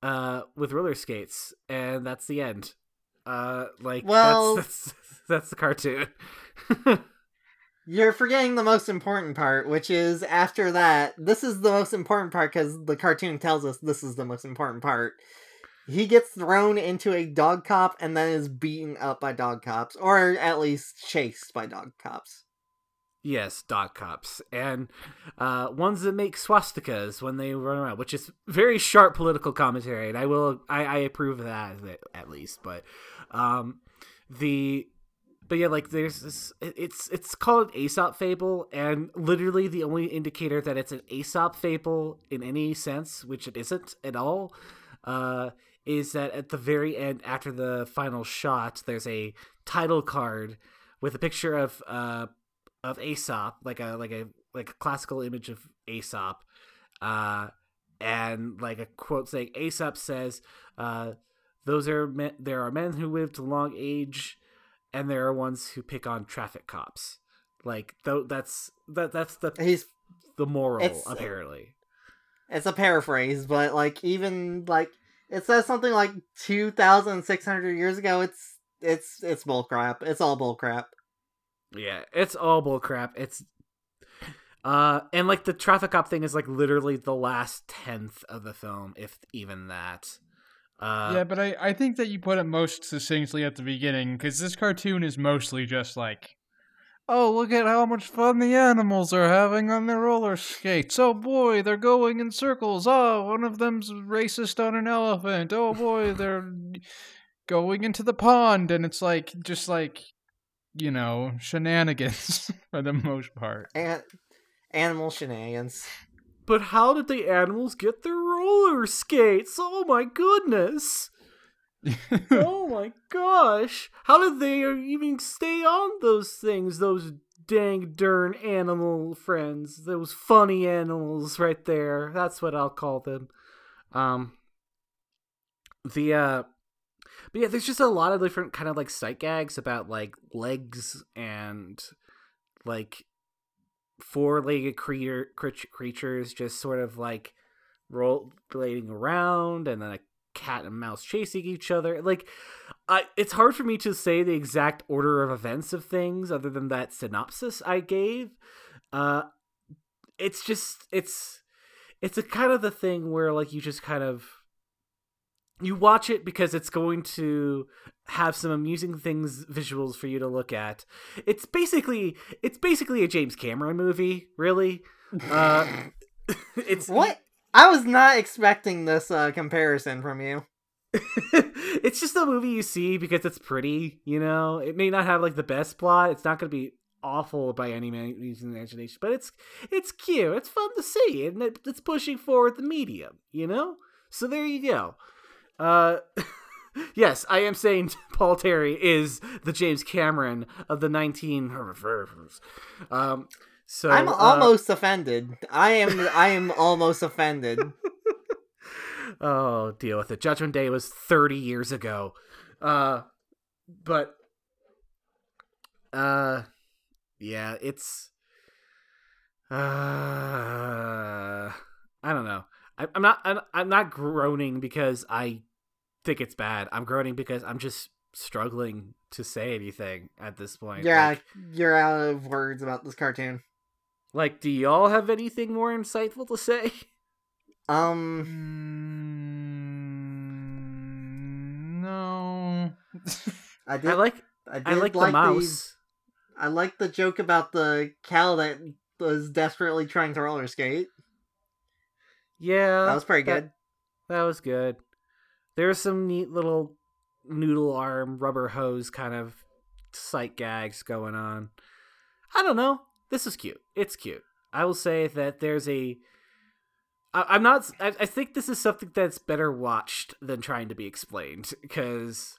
uh with roller skates and that's the end uh like Well- that's [LAUGHS] that's, that's the cartoon [LAUGHS] You're forgetting the most important part, which is after that. This is the most important part because the cartoon tells us this is the most important part. He gets thrown into a dog cop and then is beaten up by dog cops, or at least chased by dog cops. Yes dog cops. And uh ones that make swastikas when they run around which is very sharp political commentary and i will i, I approve of that at- least but um the but yeah like there's this it's it's called aesop fable and literally the only indicator that it's an aesop fable in any sense which it isn't at all uh is that at the very end after the final shot there's a title card with a picture of uh of aesop like a like a like a classical image of aesop uh and like a quote saying aesop says uh those are men there are men who live to long age and there are ones who pick on traffic cops like though that's that that's the He's the moral It's- apparently it's a paraphrase, but like even like it says something like two thousand six hundred years ago. It's it's it's bullcrap. It's all bullcrap. Yeah, it's all bullcrap. It's uh and like the traffic cop thing is like literally the last tenth of the film, if even that. Uh yeah, but I, I think that you put it most succinctly at the beginning because this cartoon is mostly just like, oh, look at how much fun the animals are having on their roller skates. Oh boy, they're going in circles. Oh, one of them's racist on an elephant. Oh boy, they're going into the pond. And it's like, just like, you know, shenanigans [LAUGHS] for the most part. And animal shenanigans. But how did the animals get their roller skates? Oh my goodness. [LAUGHS] oh my gosh. How did they even stay on those things, those dang darn animal friends? Those funny animals right there. That's what I'll call them. Um the uh but yeah, there's just a lot of different kind of like sight gags about like legs and like four-legged creature creatures just sort of like rolling around and then a cat and mouse chasing each other. Like I, it's hard for me to say the exact order of events of things other than that synopsis i gave. Uh it's just it's it's a kind of the thing where like you just kind of you watch it because it's going to have some amusing things visuals for you to look at. It's basically it's basically a james cameron movie really. Uh [LAUGHS] it's What? I was not expecting this uh, comparison from you. [LAUGHS] it's just a movie you see because it's pretty you know? It may not have like the best plot. It's not going to be awful by any means in imagination but it's it's cute. It's fun to see and it, it's pushing forward the medium you know? So there you go uh [LAUGHS] yes i am saying [LAUGHS] paul terry is the james cameron of the 19 um so I'm uh, almost offended. I am. I am [LAUGHS] almost offended. oh deal with it judgment day was 30 years ago uh but uh yeah it's uh i don't know I, i'm not I'm, I'm not groaning because i think it's bad i'm groaning because i'm just struggling to say anything at this point You're like, out, you're out of words about this cartoon. like do y'all have anything more insightful to say Um, Mm, no. I did. i like I, did i like, the the- mouse I like the joke about the cow that was desperately trying to roller skate. Yeah That was pretty that- good. That was good. There's some neat little noodle arm rubber hose kind of sight gags going on. I don't know. This is cute. It's cute. I will say that there's a. I, I'm not. I, I think this is something that's better watched than trying to be explained because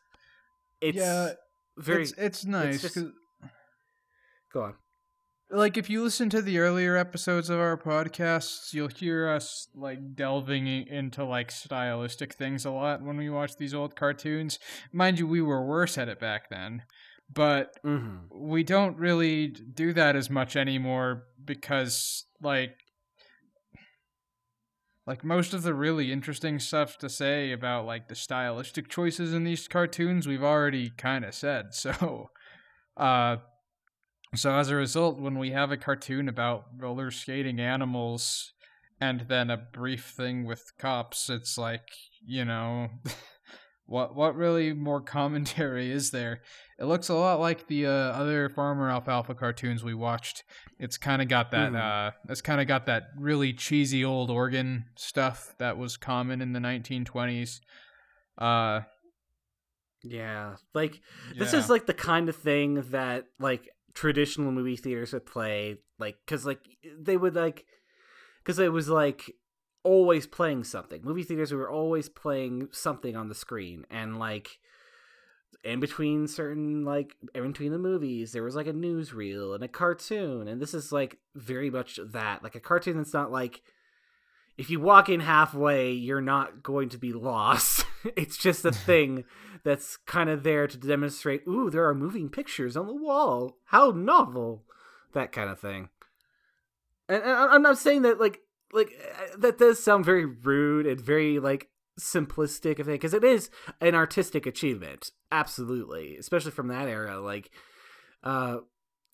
it's yeah, very. it's, it's nice. just- Go on. Like if you listen to the earlier episodes of our podcasts you'll hear us like delving into like stylistic things a lot when we watch these old cartoons mind you we were worse at it back then but Mm-hmm. we don't really do that as much anymore because like like most of the really interesting stuff to say about like the stylistic choices in these cartoons we've already kind of said [LAUGHS] so uh so as a result when we have a cartoon about roller skating animals and then a brief thing with cops it's like you know [LAUGHS] what what really more commentary is there it looks a lot like the uh, other farmer Al Falfa cartoons we watched it's kind of got that Hmm. uh it's kind of got that really cheesy old organ stuff that was common in the 1920s uh Yeah, like this yeah. is like the kind of thing that like traditional movie theaters would play like because like they would like because it was like always playing something. Movie theaters were always playing something on the screen and like in between certain like in between the movies there was like a newsreel and a cartoon and this is like very much that like a cartoon that's not like if you walk in halfway you're not going to be lost. [LAUGHS] It's just a [LAUGHS] thing that's kind of there to demonstrate ooh there are moving pictures on the wall. How novel. That kind of thing. And, and i'm not saying that like like uh, that does sound very rude and very like simplistic of it because it is an artistic achievement. Absolutely. Especially from that era like uh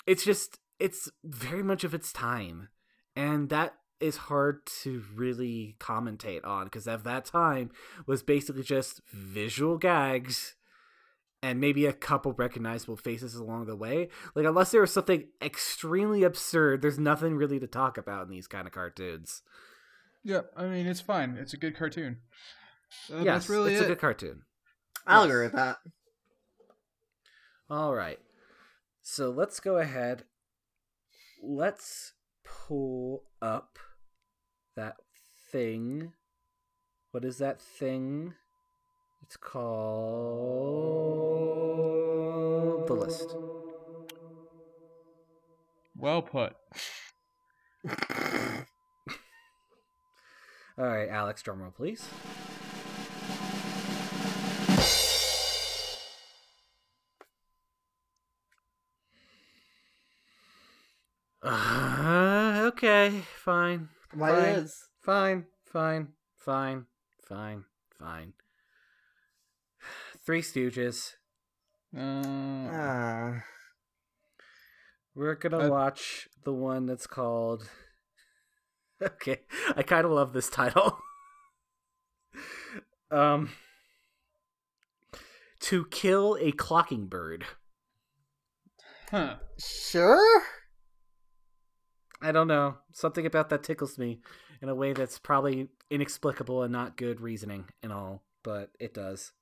it's just it's very much of its time. And that is hard to really commentate on because at that time was basically just visual gags and maybe a couple recognizable faces along the way like unless there was something extremely absurd there's nothing really to talk about in these kind of cartoons Yeah, I mean it's fine. It's a good cartoon. Uh, so yes that's really it's it. a good cartoon I'll Yes. agree with that. All right. So let's go ahead. Let's pull up that thing. What is that thing? It's called the list. Well put. [LAUGHS] All right, Alex, drumroll, please. [SIGHS] Uh, okay, fine. What fine, it is? Fine, fine, fine, fine, fine. [SIGHS] Three Stooges. Uh, Uh, We're gonna Uh, watch the one that's called. [LAUGHS] Okay, I kind of love this title. [LAUGHS] um, to kill a clocking bird. huh. sure. I don't know. Something about that tickles me in a way that's probably inexplicable and not good reasoning and all, but it does.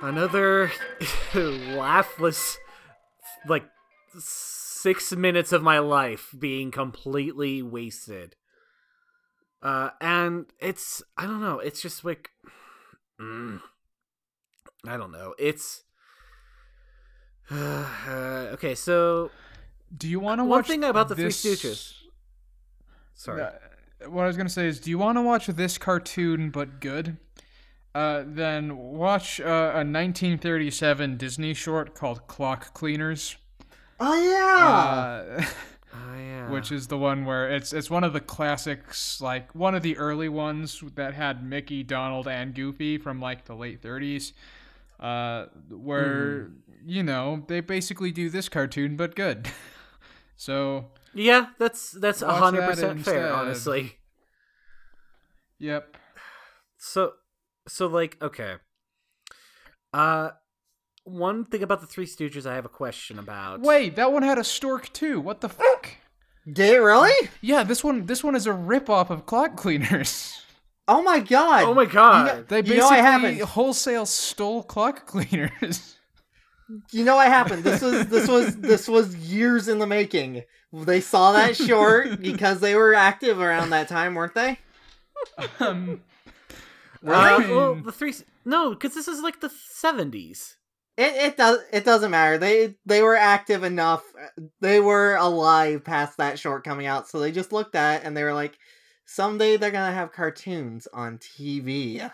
Another [LAUGHS] laughless, like, six minutes of my life being completely wasted. Uh, and it's I don't know. It's just like, mm, I don't know. It's [SIGHS] uh, okay. So Do you want to watch one thing about the this... Three Stooges. Sorry. Uh, what I was gonna say is, do you want to watch this cartoon but good? Uh, then watch uh, a 1937 Disney short called Clock Cleaners. Oh yeah. Uh, [LAUGHS] oh yeah. which is the one where it's it's one of the classics, like one of the early ones that had Mickey, Donald, and Goofy from like the late 30s. Uh, where you know they basically do this cartoon but good. [LAUGHS] so yeah, that's that's a hundred that percent fair. Honestly. yep. So so like okay. Uh, one thing about the Three Stooges, I have a question about. Wait, that one had a stork too. What the fuck? Did it really? Yeah, this one this one is a ripoff of Clock Cleaners. [LAUGHS] Oh my god. Oh my god. They You basically know what wholesale stole clock cleaners. [LAUGHS] You know what happened? This was this was this was years in the making. They saw that [LAUGHS] short because they were active around that time, weren't they? um, Uh, I well, the three no, because this is like the seventies. It it does it doesn't matter. They they were active enough. They were alive past that short coming out, so they just looked at it and they were like, someday they're gonna have cartoons on TV,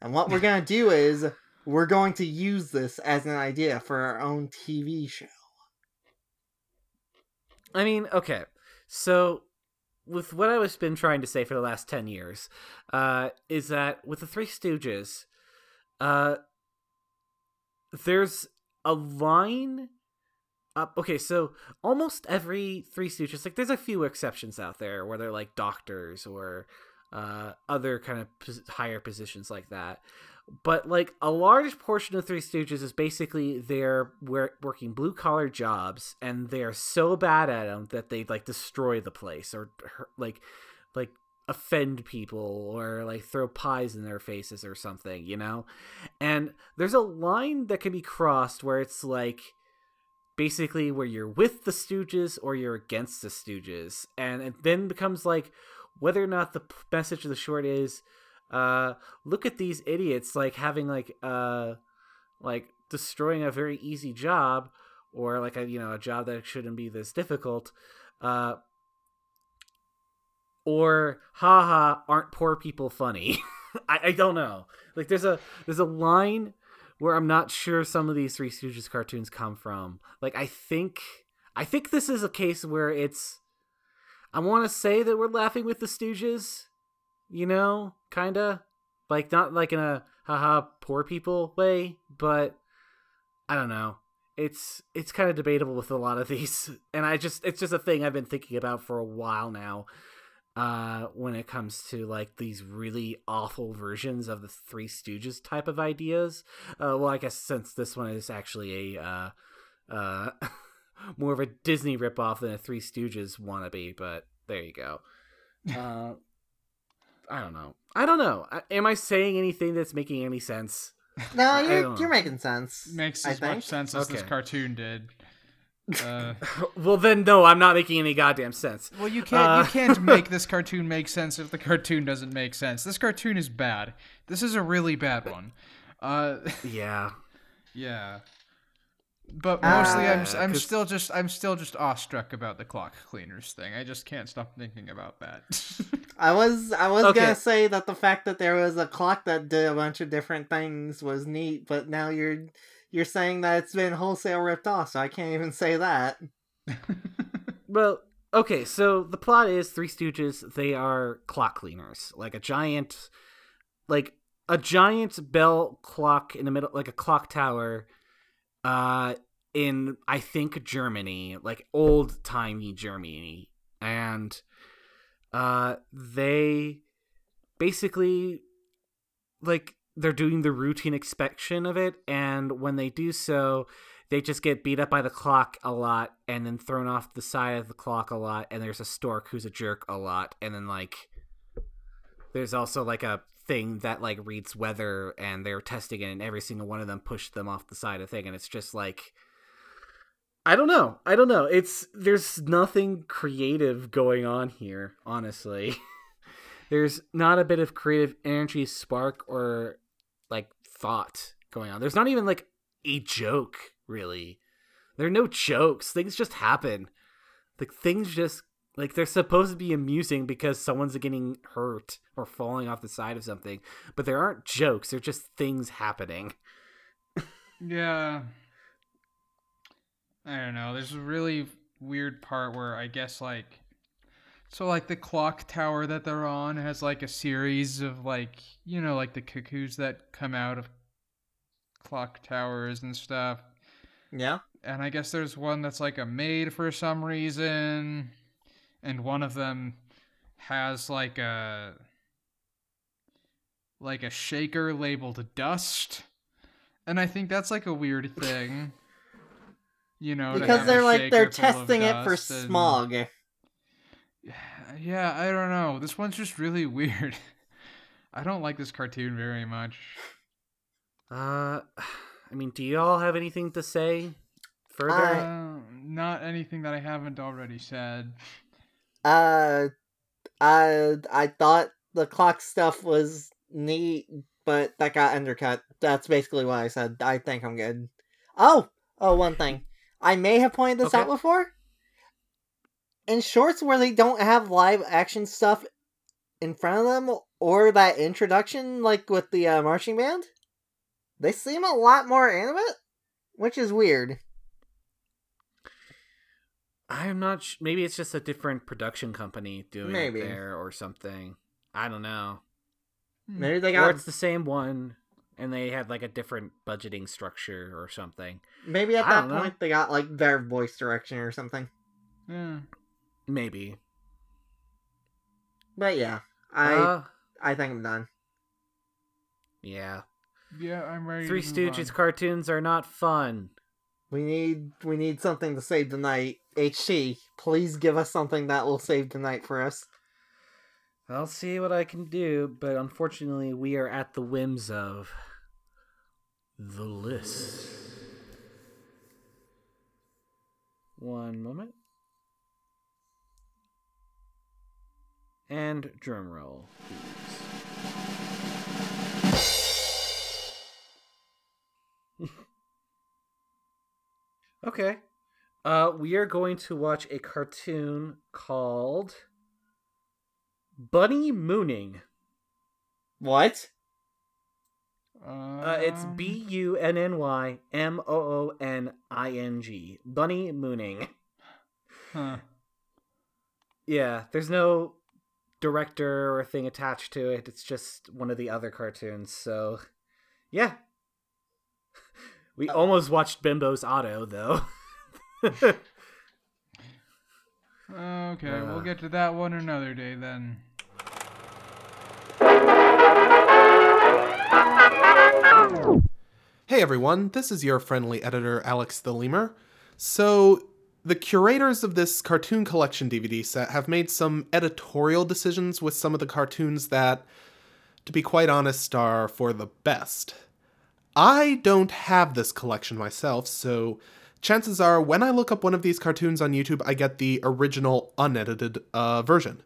and what we're gonna do is we're going to use this as an idea for our own TV show. I mean, okay. So with what I was been trying to say for the last 10 years, uh, is that with the Three Stooges, uh, there's a line. Uh, okay, so almost every Three Stooges, like there's a few exceptions out there where they're like doctors or uh, other kind of pos- higher positions like that. But like a large portion of Three Stooges is basically they're wor- working blue collar jobs, and they are so bad at them that they like destroy the place or like like offend people or like throw pies in their faces or something, you know. And there's a line that can be crossed where it's like basically where you're with the Stooges or you're against the Stooges, and it then becomes like whether or not the message of the short is uh look at these idiots like having like uh like destroying a very easy job or like a you know a job that shouldn't be this difficult uh or haha aren't poor people funny [LAUGHS] I, I don't know like there's a there's a line where I'm not sure some of these Three Stooges cartoons come from. Like I think I think this is a case where it's I want to say that we're laughing with the Stooges, you know, kind of like not like in a haha poor people way, but I don't know. It's it's kind of debatable with a lot of these, [LAUGHS] and I just it's just a thing I've been thinking about for a while now. Uh, when it comes to like these really awful versions of the Three Stooges type of ideas. Uh, well, I guess since this one is actually a uh, uh, [LAUGHS] more of a Disney ripoff than a Three Stooges wannabe, but there you go. [LAUGHS] Uh, I don't know. I don't know. I- Am I saying anything that's making any sense? No, you're you're know. making sense. Makes I as much think. sense as this cartoon did. Uh, [LAUGHS] Well, then no, I'm not making any goddamn sense. well, you can't you Uh, can't [LAUGHS] make this cartoon make sense if the cartoon doesn't make sense. This cartoon is bad. This is a really bad one. Uh, [LAUGHS] Yeah. yeah. But mostly, I'm Uh, I'm 'cause- still just I'm still just awestruck about the clock cleaners thing. I just can't stop thinking about that. I was I was Okay. gonna say that the fact that there was a clock that did a bunch of different things was neat, but now you're you're saying that it's been wholesale ripped off, so I can't even say that. [LAUGHS] Well, okay, so the plot is Three Stooges, they are clock cleaners. Like a giant like a giant bell clock in the middle like a clock tower uh in I think Germany, like old timey Germany. And uh they basically like they're doing the routine inspection of it and when they do so they just get beat up by the clock a lot and then thrown off the side of the clock a lot and there's a stork who's a jerk a lot and then like there's also like a thing that like reads weather and they're testing it and every single one of them pushed them off the side of the thing and it's just like I don't know. I don't know. It's there's nothing creative going on here, honestly. [LAUGHS] there's not a bit of creative energy, spark, or like thought going on. There's not even like a joke, really. There are no jokes. Things just happen. Like things just like they're supposed to be amusing because someone's getting hurt or falling off the side of something, but there aren't jokes. They're just things happening. [LAUGHS] Yeah. I don't know. There's a really weird part where I guess like so like the clock tower that they're on has like a series of like you know like the cuckoos that come out of clock towers and stuff. Yeah. And I guess there's one that's like a maid for some reason and one of them has like a like a shaker labeled dust. And I think that's like a weird thing. You know, Because they're like they're shaker full of testing it for and- smog. Yeah, I don't know. This one's just really [LAUGHS] weird. I don't like this cartoon very much. Uh, [SIGHS] I mean, do y'all have anything to say further? Uh, not anything that I haven't already said. Uh, I I thought the clock stuff was neat, but that got undercut. That's basically what I said. I think I'm good. Oh, oh, one thing. I may have pointed this Okay. out before. In shorts where they don't have live action stuff in front of them, or that introduction, like with the uh, marching band, they seem a lot more animate, which is weird. I'm not. Sh- maybe it's just a different production company doing Maybe. it there or something. I don't know. Maybe they got. Or got it's the same one, and they had like a different budgeting structure or something. maybe at I that don't know. point they got like their voice direction or something. Yeah. Maybe. But yeah, I uh, I think I'm done. yeah. Yeah, I'm ready. Three to Stooges on. cartoons are not fun. We need we need something to save the night. HT, please give us something that will save the night for us. I'll see what I can do, but unfortunately, we are at the whims of the list. One moment. And drum roll, please. [LAUGHS] okay. Uh, we are going to watch a cartoon called Bunny Mooning. What? Uh, it's Um, B U N N Y M O O N I N G. Bunny Mooning. Huh. [LAUGHS] Yeah, there's no director or thing attached to it. It's just one of the other cartoons. So, yeah. [LAUGHS] We almost watched Bimbo's Auto, though. [LAUGHS] Okay, we'll Uh. get to that one another day then. Hey everyone, this is your friendly editor, Alex the Lemur. So, the curators of this cartoon collection DVD set have made some editorial decisions with some of the cartoons that, to be quite honest, are for the best. I don't have this collection myself, so chances are when I look up one of these cartoons on YouTube, I get the original unedited uh, version.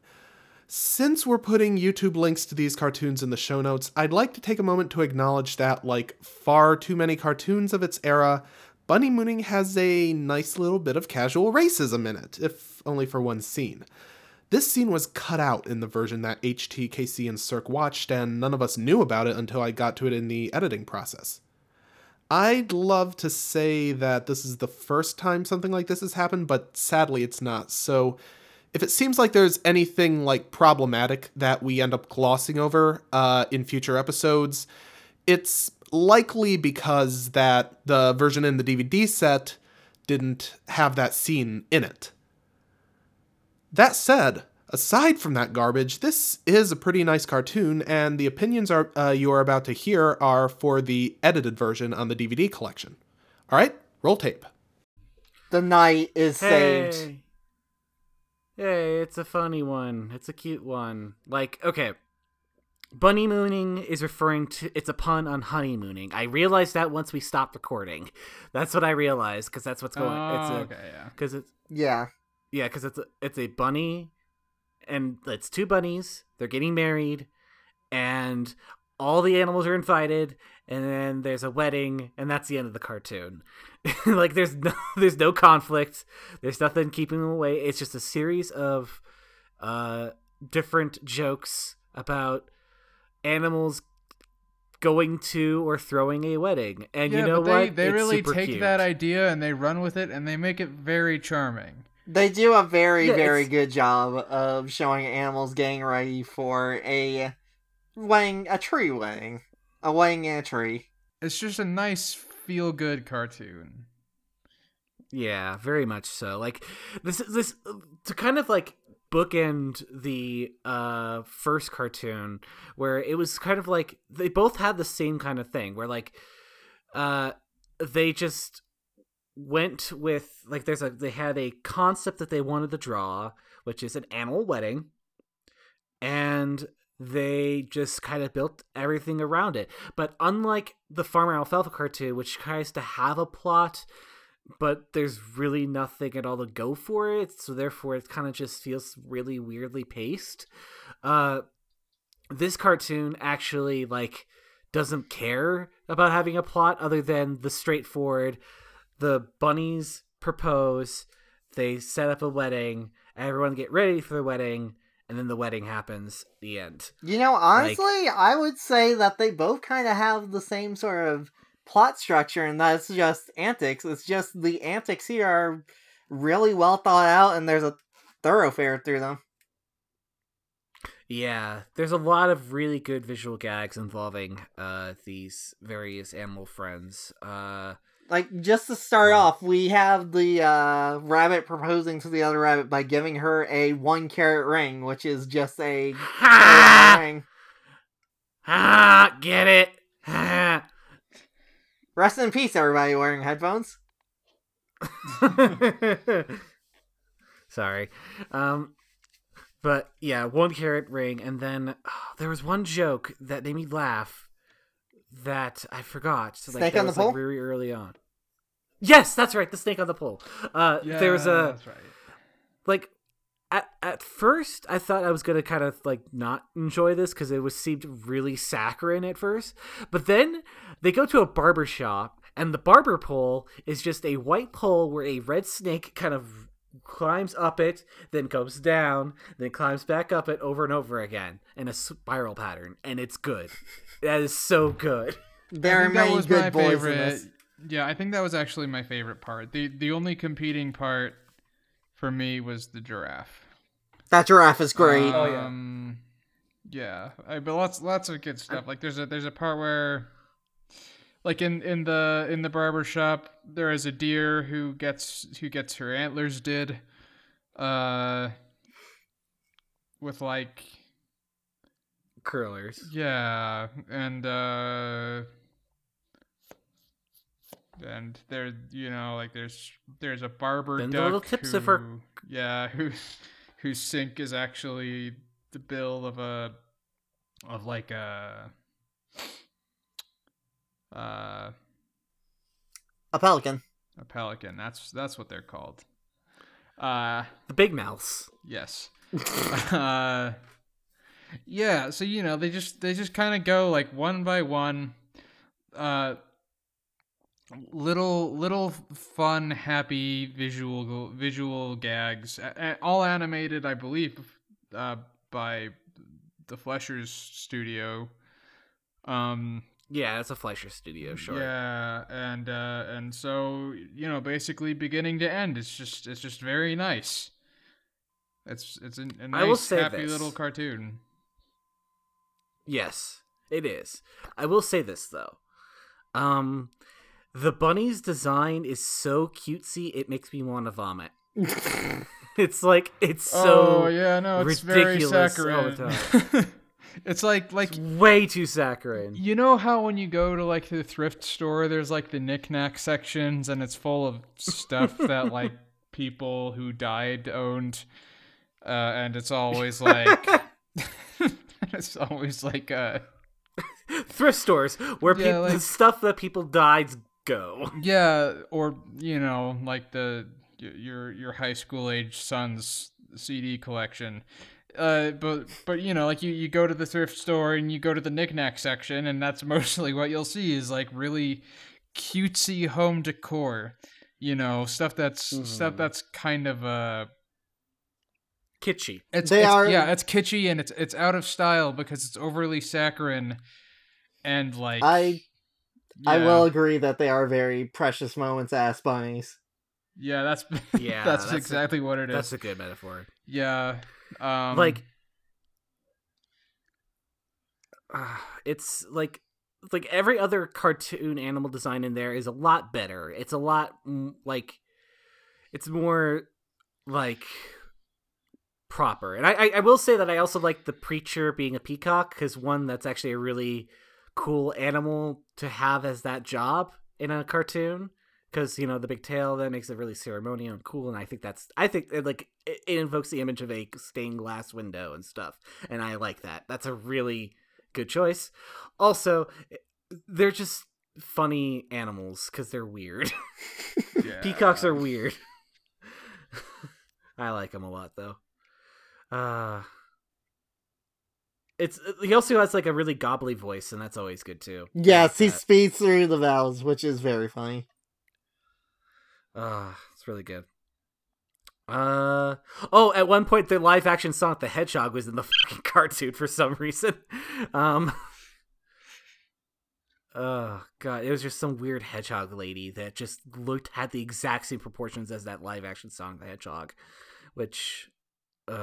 Since we're putting YouTube links to these cartoons in the show notes, I'd like to take a moment to acknowledge that, like far too many cartoons of its era, Bunny Mooning has a nice little bit of casual racism in it, if only for one scene. This scene was cut out in the version that HTKC and Cirque watched, and none of us knew about it until I got to it in the editing process. I'd love to say that this is the first time something like this has happened, but sadly it's not. So if it seems like there's anything like problematic that we end up glossing over uh, in future episodes, it's likely because that the version in the DVD set didn't have that scene in it. That said, aside from that garbage, this is a pretty nice cartoon, and the opinions are uh, you are about to hear are for the edited version on the DVD collection. All right, roll tape. The night is saved. Hey. Hey, it's a funny one. It's a cute one. Like, okay. Bunny mooning is referring to it's a pun on honeymooning. I realized that once we stopped recording. That's what I realized because that's what's going. it's Oh, a, okay, yeah. Because it's Yeah. yeah, because it's a, it's a bunny, and it's two bunnies. They're getting married, and all the animals are invited, and then there's a wedding, and that's the end of the cartoon. [LAUGHS] like there's no [LAUGHS] there's no conflict. There's nothing keeping them away. It's just a series of uh different jokes about animals going to or throwing a wedding. And yeah, you know but they, what? they It's really super take cute. that idea and they run with it and they make it very charming. They do a very, Yeah, very it's- good job of showing animals getting ready for a wedding, a tree wedding. A wedding in a tree. It's just a nice feel good cartoon. Yeah, very much so. Like this is this to kind of like bookend the uh first cartoon where it was kind of like they both had the same kind of thing where like uh they just went with like there's a they had a concept that they wanted to draw which is an animal wedding and they just kind of built everything around it. But unlike the farmer Al Falfa cartoon which tries to have a plot but there's really nothing at all to go for it so therefore it kind of just feels really weirdly paced. Uh this cartoon actually like doesn't care about having a plot other than the straightforward the bunnies propose they set up a wedding everyone get ready for the wedding and then the wedding happens the end. You know, honestly, I would say that they both kind of have the same sort of plot structure, and that's just antics. It's just the antics here are really well thought out, and there's a thoroughfare through them. Yeah, there's a lot of really good visual gags involving uh these various animal friends. Uh Like, just to start off, we have the uh, rabbit proposing to the other rabbit by giving her a one carat ring, which is just a ha! ring. ha! Get it? Ha! Rest in peace, everybody wearing headphones. [LAUGHS] Sorry. Um but yeah, one carrot ring and then oh, [SIGHS] there was one joke that made me laugh that I forgot. So like Snake that on the was, like, pole? very early on. Yes, that's right, the snake on the pole. Uh Yeah, there was a That's right. like at at first I thought I was gonna kind of like not enjoy this because it was seemed really saccharine at first, but then they go to a barber shop and the barber pole is just a white pole where a red snake kind of climbs up it, then comes down, then climbs back up it over and over again in a spiral pattern, and it's good. that is so good. there I are many good my boys favorite. in this. Yeah, I think that was actually my favorite part. the The only competing part for me was the giraffe. That giraffe is great. Oh, yeah. Um, yeah, I, but lots lots of good stuff. Like there's a there's a part where, like in in the in the barber shop, there is a deer who gets who gets her antlers did, uh, with like Curlers. yeah, and uh and there you know like there's there's a barber Then the duck little tips of her- who- yeah [LAUGHS] who whose sink is actually the bill of a of like a uh A pelican. a pelican that's that's what they're called uh The big mouths. Yes. [LAUGHS] uh, yeah. So you know they just they just kind of go like one by one. Uh, little little fun, happy visual visual gags, all animated, I believe, uh, by the Fleshers studio. Um, Yeah, it's a Fleischer Studio short. yeah, and uh, and so you know, basically beginning to end, it's just it's just very nice. It's it's a, a nice, happy this. little cartoon. Yes, it is. I will say this though. Um the bunny's design is so cutesy it makes me want to vomit. [LAUGHS] it's like it's so oh yeah, no, it's very ridiculous the saccharine. [LAUGHS] it's like like way too saccharine. you know how when you go to like the thrift store, there's like the knickknack sections, and it's full of stuff that like [LAUGHS] people who died owned, uh, and it's always like. it's always like uh Thrift stores where Yeah, people like- stuff that people died go. [LAUGHS] Yeah, or you know, like the your your high school age son's CD collection. Uh, but but you know, like you you go to the thrift store and you go to the knickknack section, and that's [LAUGHS] mostly what you'll see is like really cutesy home decor. You know, stuff that's stuff Mhm. that's kind of uh Kitschy. it's, They it's- are- yeah, it's kitschy and it's it's out of style because it's overly saccharine and like I I will agree that they are very precious moments ass bunnies. yeah that's [LAUGHS] Yeah, that's, that's a- exactly what it is. That's a good metaphor. Yeah. Um like ah, it's like like every other cartoon animal design in there is a lot better. It's a lot mm, like it's more like proper. And I I, I will say that I also like the preacher being a peacock because one that's actually a really cool animal to have as that job in a cartoon because you know the big tail that makes it really ceremonial and cool and i think that's i think it, like it, it invokes the image of a stained glass window and stuff and i like that. That's a really good choice. Also they're just funny animals because they're weird. [LAUGHS] Yeah. peacocks are weird. [LAUGHS] I like them a lot though. Uh it's he also has like a really gobbly voice and that's always good too Yes, like he that. speeds through the vowels, which is very funny. Ah, it's really good. Uh oh, at one point the live action Sonic the Hedgehog was in the [LAUGHS] fucking cartoon for some reason. Um Oh god, it was just some weird hedgehog lady that just looked had the exact same proportions as that live action Sonic the Hedgehog, which uh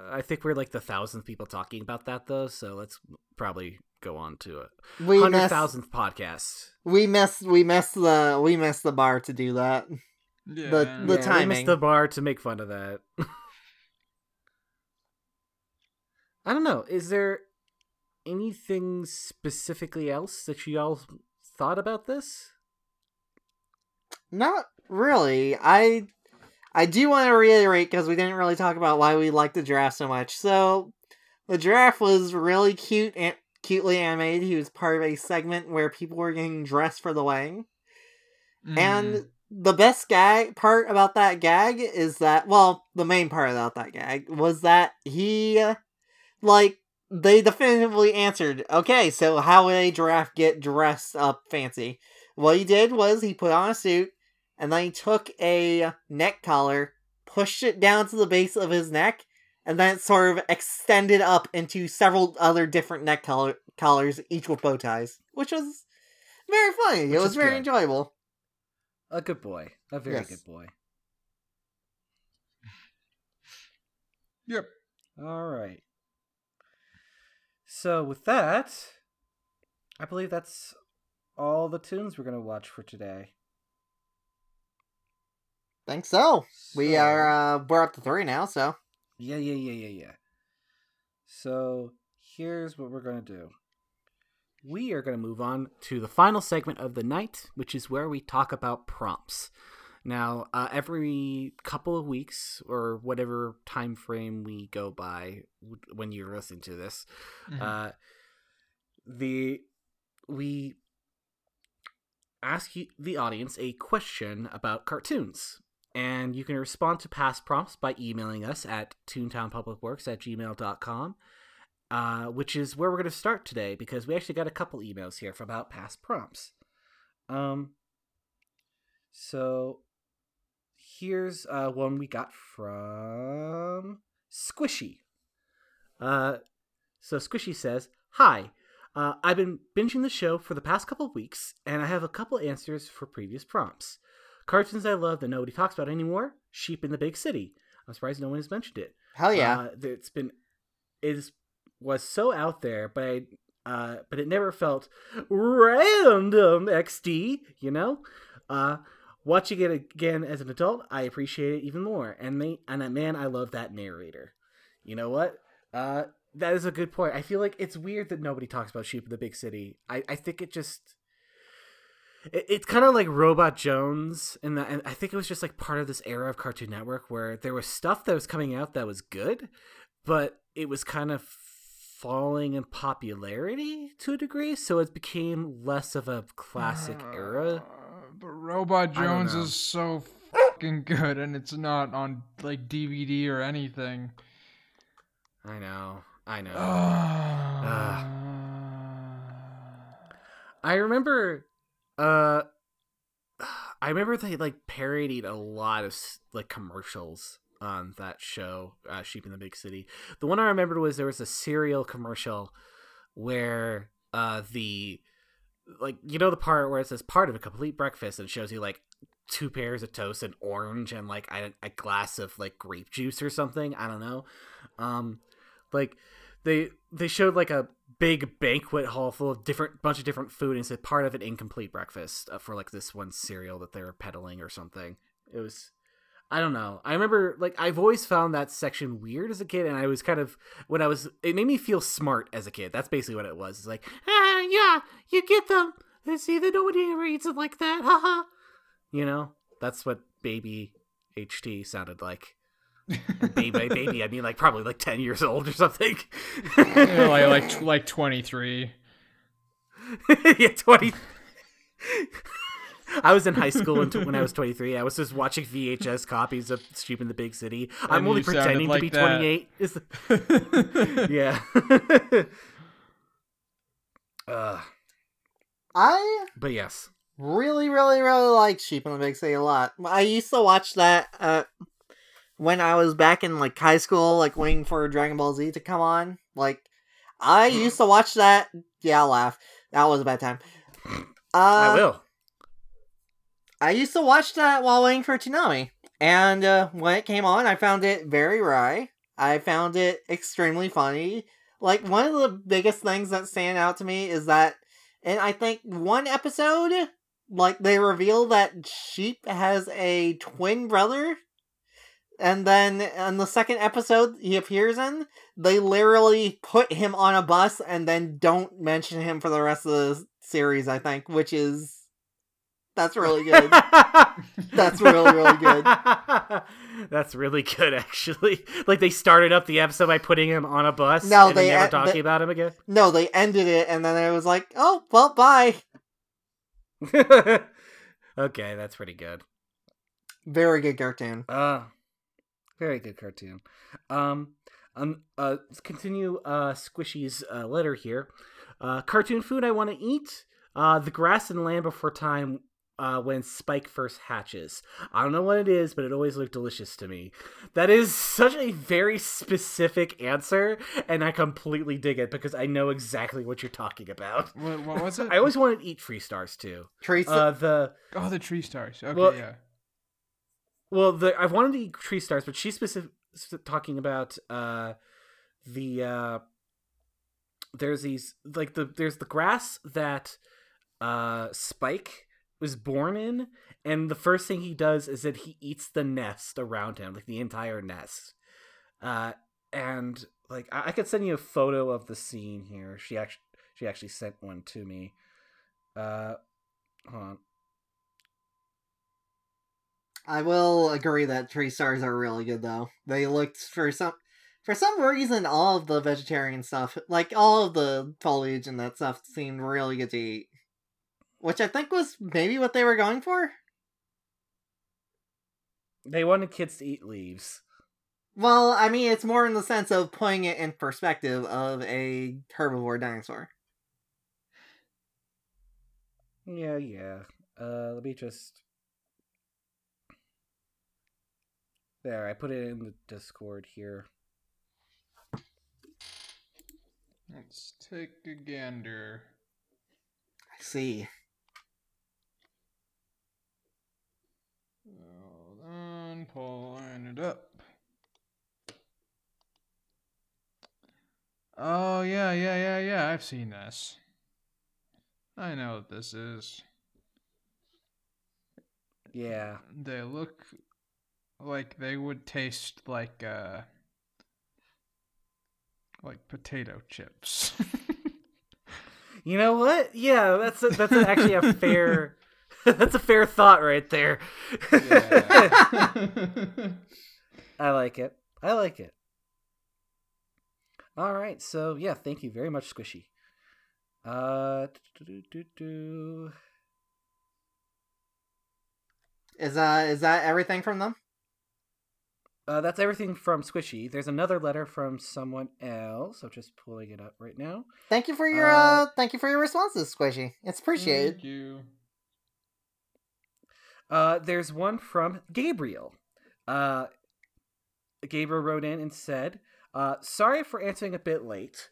Uh, I think we're like the thousandth people talking about that though, so let's probably go on to it. We Hundred missed, thousandth podcast. we missed we missed the we missed the bar to do that. yeah. the- the yeah, we missed the bar to make fun of that. [LAUGHS] I don't know. Is there anything specifically else that you all thought about this? Not really. I I do want to reiterate because we didn't really talk about why we like the giraffe so much. So the giraffe was really cute and cutely animated. He was part of a segment where people were getting dressed for the wedding. Mm. And the best gag part about that gag is that well, the main part about that gag was that he like they definitively answered, okay, so how would a giraffe get dressed up fancy? What he did was he put on a suit and then he took a neck collar, pushed it down to the base of his neck, and then it sort of extended up into several other different neck color- collars, each with bow ties, which was very funny. Which it was very good. enjoyable. A good boy. A very Yes. good boy. Yep. All right. So with that, I believe that's all the tunes we're gonna watch for today. Think so. We So- are uh, we're up to three now, so Yeah, yeah, yeah, yeah, yeah. So here's what we're gonna do. We are gonna move on to the final segment of the night, which is where we talk about prompts. Now, uh, every couple of weeks or whatever time frame we go by when you're listening to this, Mhm. uh, the we ask you, the audience a question about cartoons. And you can respond to past prompts by emailing us at toontownpublicworks at gmail.com, uh, which is where we're going to start today because we actually got a couple emails here from about past prompts. Um, so here's uh, one we got from Squishy. Uh, so Squishy says, Hi, uh, I've been binging the show for the past couple weeks, and I have a couple answers for previous prompts. Cartoons I love that nobody talks about anymore Sheep in the Big City. I'm surprised no one has mentioned it. hell yeah. Uh, it's been, it is, was so out there, but I, uh, but it never felt random XD, you know? Uh, watching it again as an adult, I appreciate it even more. And they, and uh, man, I love that narrator. You know what? Uh, that is a good point. I feel like it's weird that nobody talks about Sheep in the Big City. I, I think it just it, it's kind of like Robot Jones, and I think it was just like part of this era of Cartoon Network where there was stuff that was coming out that was good, but it was kind of falling in popularity to a degree, so it became less of a classic era. Uh, But Robot Jones is so fucking good, and it's not on like DVD or anything. I know, I know. [SIGHS] Uh, I remember uh [SIGHS] I remember they like parodied a lot of like commercials on that show, uh, Sheep in the Big City. The one I remembered was there was a cereal commercial where uh the like you know the part where it says part of a complete breakfast and shows you like two pairs of toast and orange and like a, a glass of like grape juice or something i don't know um like they they showed like a big banquet hall full of different bunch of different food and a part of an incomplete breakfast uh, for like this one cereal that they were peddling or something. It was i don't know. I remember like i've always found that section weird as a kid and i was kind of when i was it made me feel smart as a kid. That's basically what it was. It's like ah yeah you get them. See that nobody ever eats it like that. Haha you know? That's what baby ht sounded like and baby baby i mean like probably like 10 years old or something. Yeah, like like tw- [LAUGHS] like twenty three. yeah 20 i was in high school until when i was 23 i was just watching vhs copies of sheep in the big city. I'm only pretending like to be that. 28 is [LAUGHS] yeah. [LAUGHS] Uh, I but yes. really, really, really like Sheep in the Big City a lot. I used to watch that uh, when I was back in like high school, like waiting for Dragon Ball Z to come on. Like, I used to watch that. Yeah, I'll laugh. That was a bad time. Uh, i will I used to watch that while waiting for Toonami, and uh, when it came on, I found it very wry. I found it extremely funny. Like one of the biggest things that stand out to me is that, and I think one episode, like they reveal that Sheep has a twin brother, and then in the second episode he appears in, they literally put him on a bus and then don't mention him for the rest of the series. I think, which is that's really good. [LAUGHS] That's really, really good. [LAUGHS] That's really good, actually. Like they started up the episode by putting him on a bus. No, and they- never uh, talking the- about him again. No, they ended it, and then it was like, oh, well, bye. [LAUGHS] okay, that's pretty good. Very good cartoon. Uh very good cartoon. Um, um uh let's continue uh Squishy's uh, letter here. Uh cartoon food I want to eat. Uh The Grass and Land Before Time uh, when Spike first hatches. I don't know what it is, but it always looked delicious to me. That is such a very specific answer, and I completely dig it because I know exactly what you're talking about. What, what was [LAUGHS] it? I always wanted to eat tree stars too. Teresa, Uh, the oh, the tree stars. Okay, Well, yeah. Well, the I wanted to eat tree stars, but she's specific talking about uh the uh there's these like the there's the grass that uh Spike was born in, and the first thing he does is that he eats the nest around him, like the entire nest. Uh, and like I, I could send you a photo of the scene here. She actually she actually sent one to me. Uh, hold on. I will agree that tree stars are really good though. They looked for some for some reason all of the vegetarian stuff, like all of the foliage and that stuff seemed really good to eat. Which I think was maybe what they were going for. They wanted kids to eat leaves. Well, I mean, it's more in the sense of putting it in perspective of a herbivore dinosaur. Yeah, yeah. Uh, let me just. There, I put it in the Discord here. Let's take a gander. I see. Hold on, pulling it up. Oh yeah, yeah, yeah, yeah. I've seen this. I know what this is. Yeah. They look like they would taste like uh like potato chips. [LAUGHS] You know what? Yeah, that's a, that's a, actually a fair. [LAUGHS] that's a fair thought right there. Yeah. [LAUGHS] I like it. I like it. All right, so yeah, thank you very much, Squishy. Uh. Is uh is that everything from them? Uh, that's everything from Squishy. There's another letter from someone else. I'm just pulling it up right now. Thank you for your Uh, uh, thank you for your responses, Squishy. It's appreciated. Thank you. Uh, there's one from Gabriel. Uh, Gabriel wrote in and said, uh, "Sorry for answering a bit late,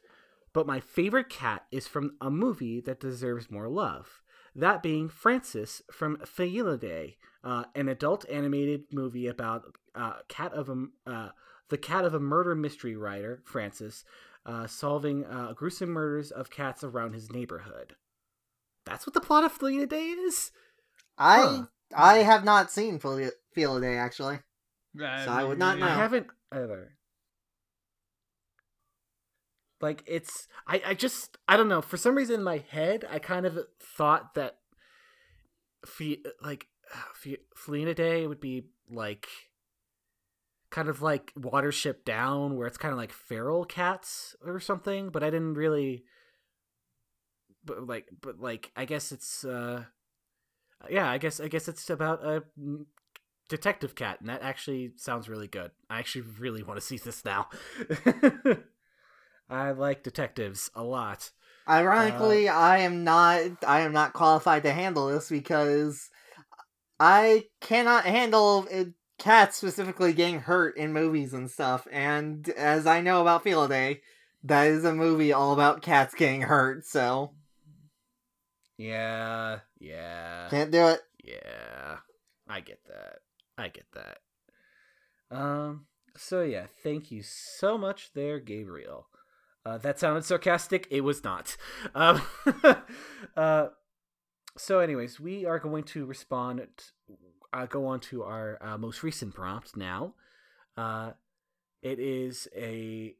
but my favorite cat is from a movie that deserves more love. That being Francis from Felidae, uh, an adult animated movie about uh, cat of a uh, the cat of a murder mystery writer, Francis, uh, solving uh, gruesome murders of cats around his neighborhood. That's what the plot of Felidae is." I Huh. I have not seen Feel Felidae actually. So I would not I haven't either. Like it's I I just I don't know for some reason in my head I kind of thought that fe- like fe- Felina Day would be like kind of like Watership Down where it's kind of like feral cats or something but I didn't really but like but like I guess it's uh yeah I guess I guess it's about a detective cat and that actually sounds really good. I actually really want to see this now. [LAUGHS] I like detectives a lot. Ironically, I am not I am not qualified to handle this because I cannot handle uh, cats specifically getting hurt in movies and stuff. And as I know about Felidae, that is a movie all about cats getting hurt. So yeah yeah can't do it. yeah i get that i get that um so yeah thank you so much there gabriel uh, that sounded sarcastic it was not um [LAUGHS] uh so anyways we are going to respond uh, go on to our uh, most recent prompt now. Uh it is a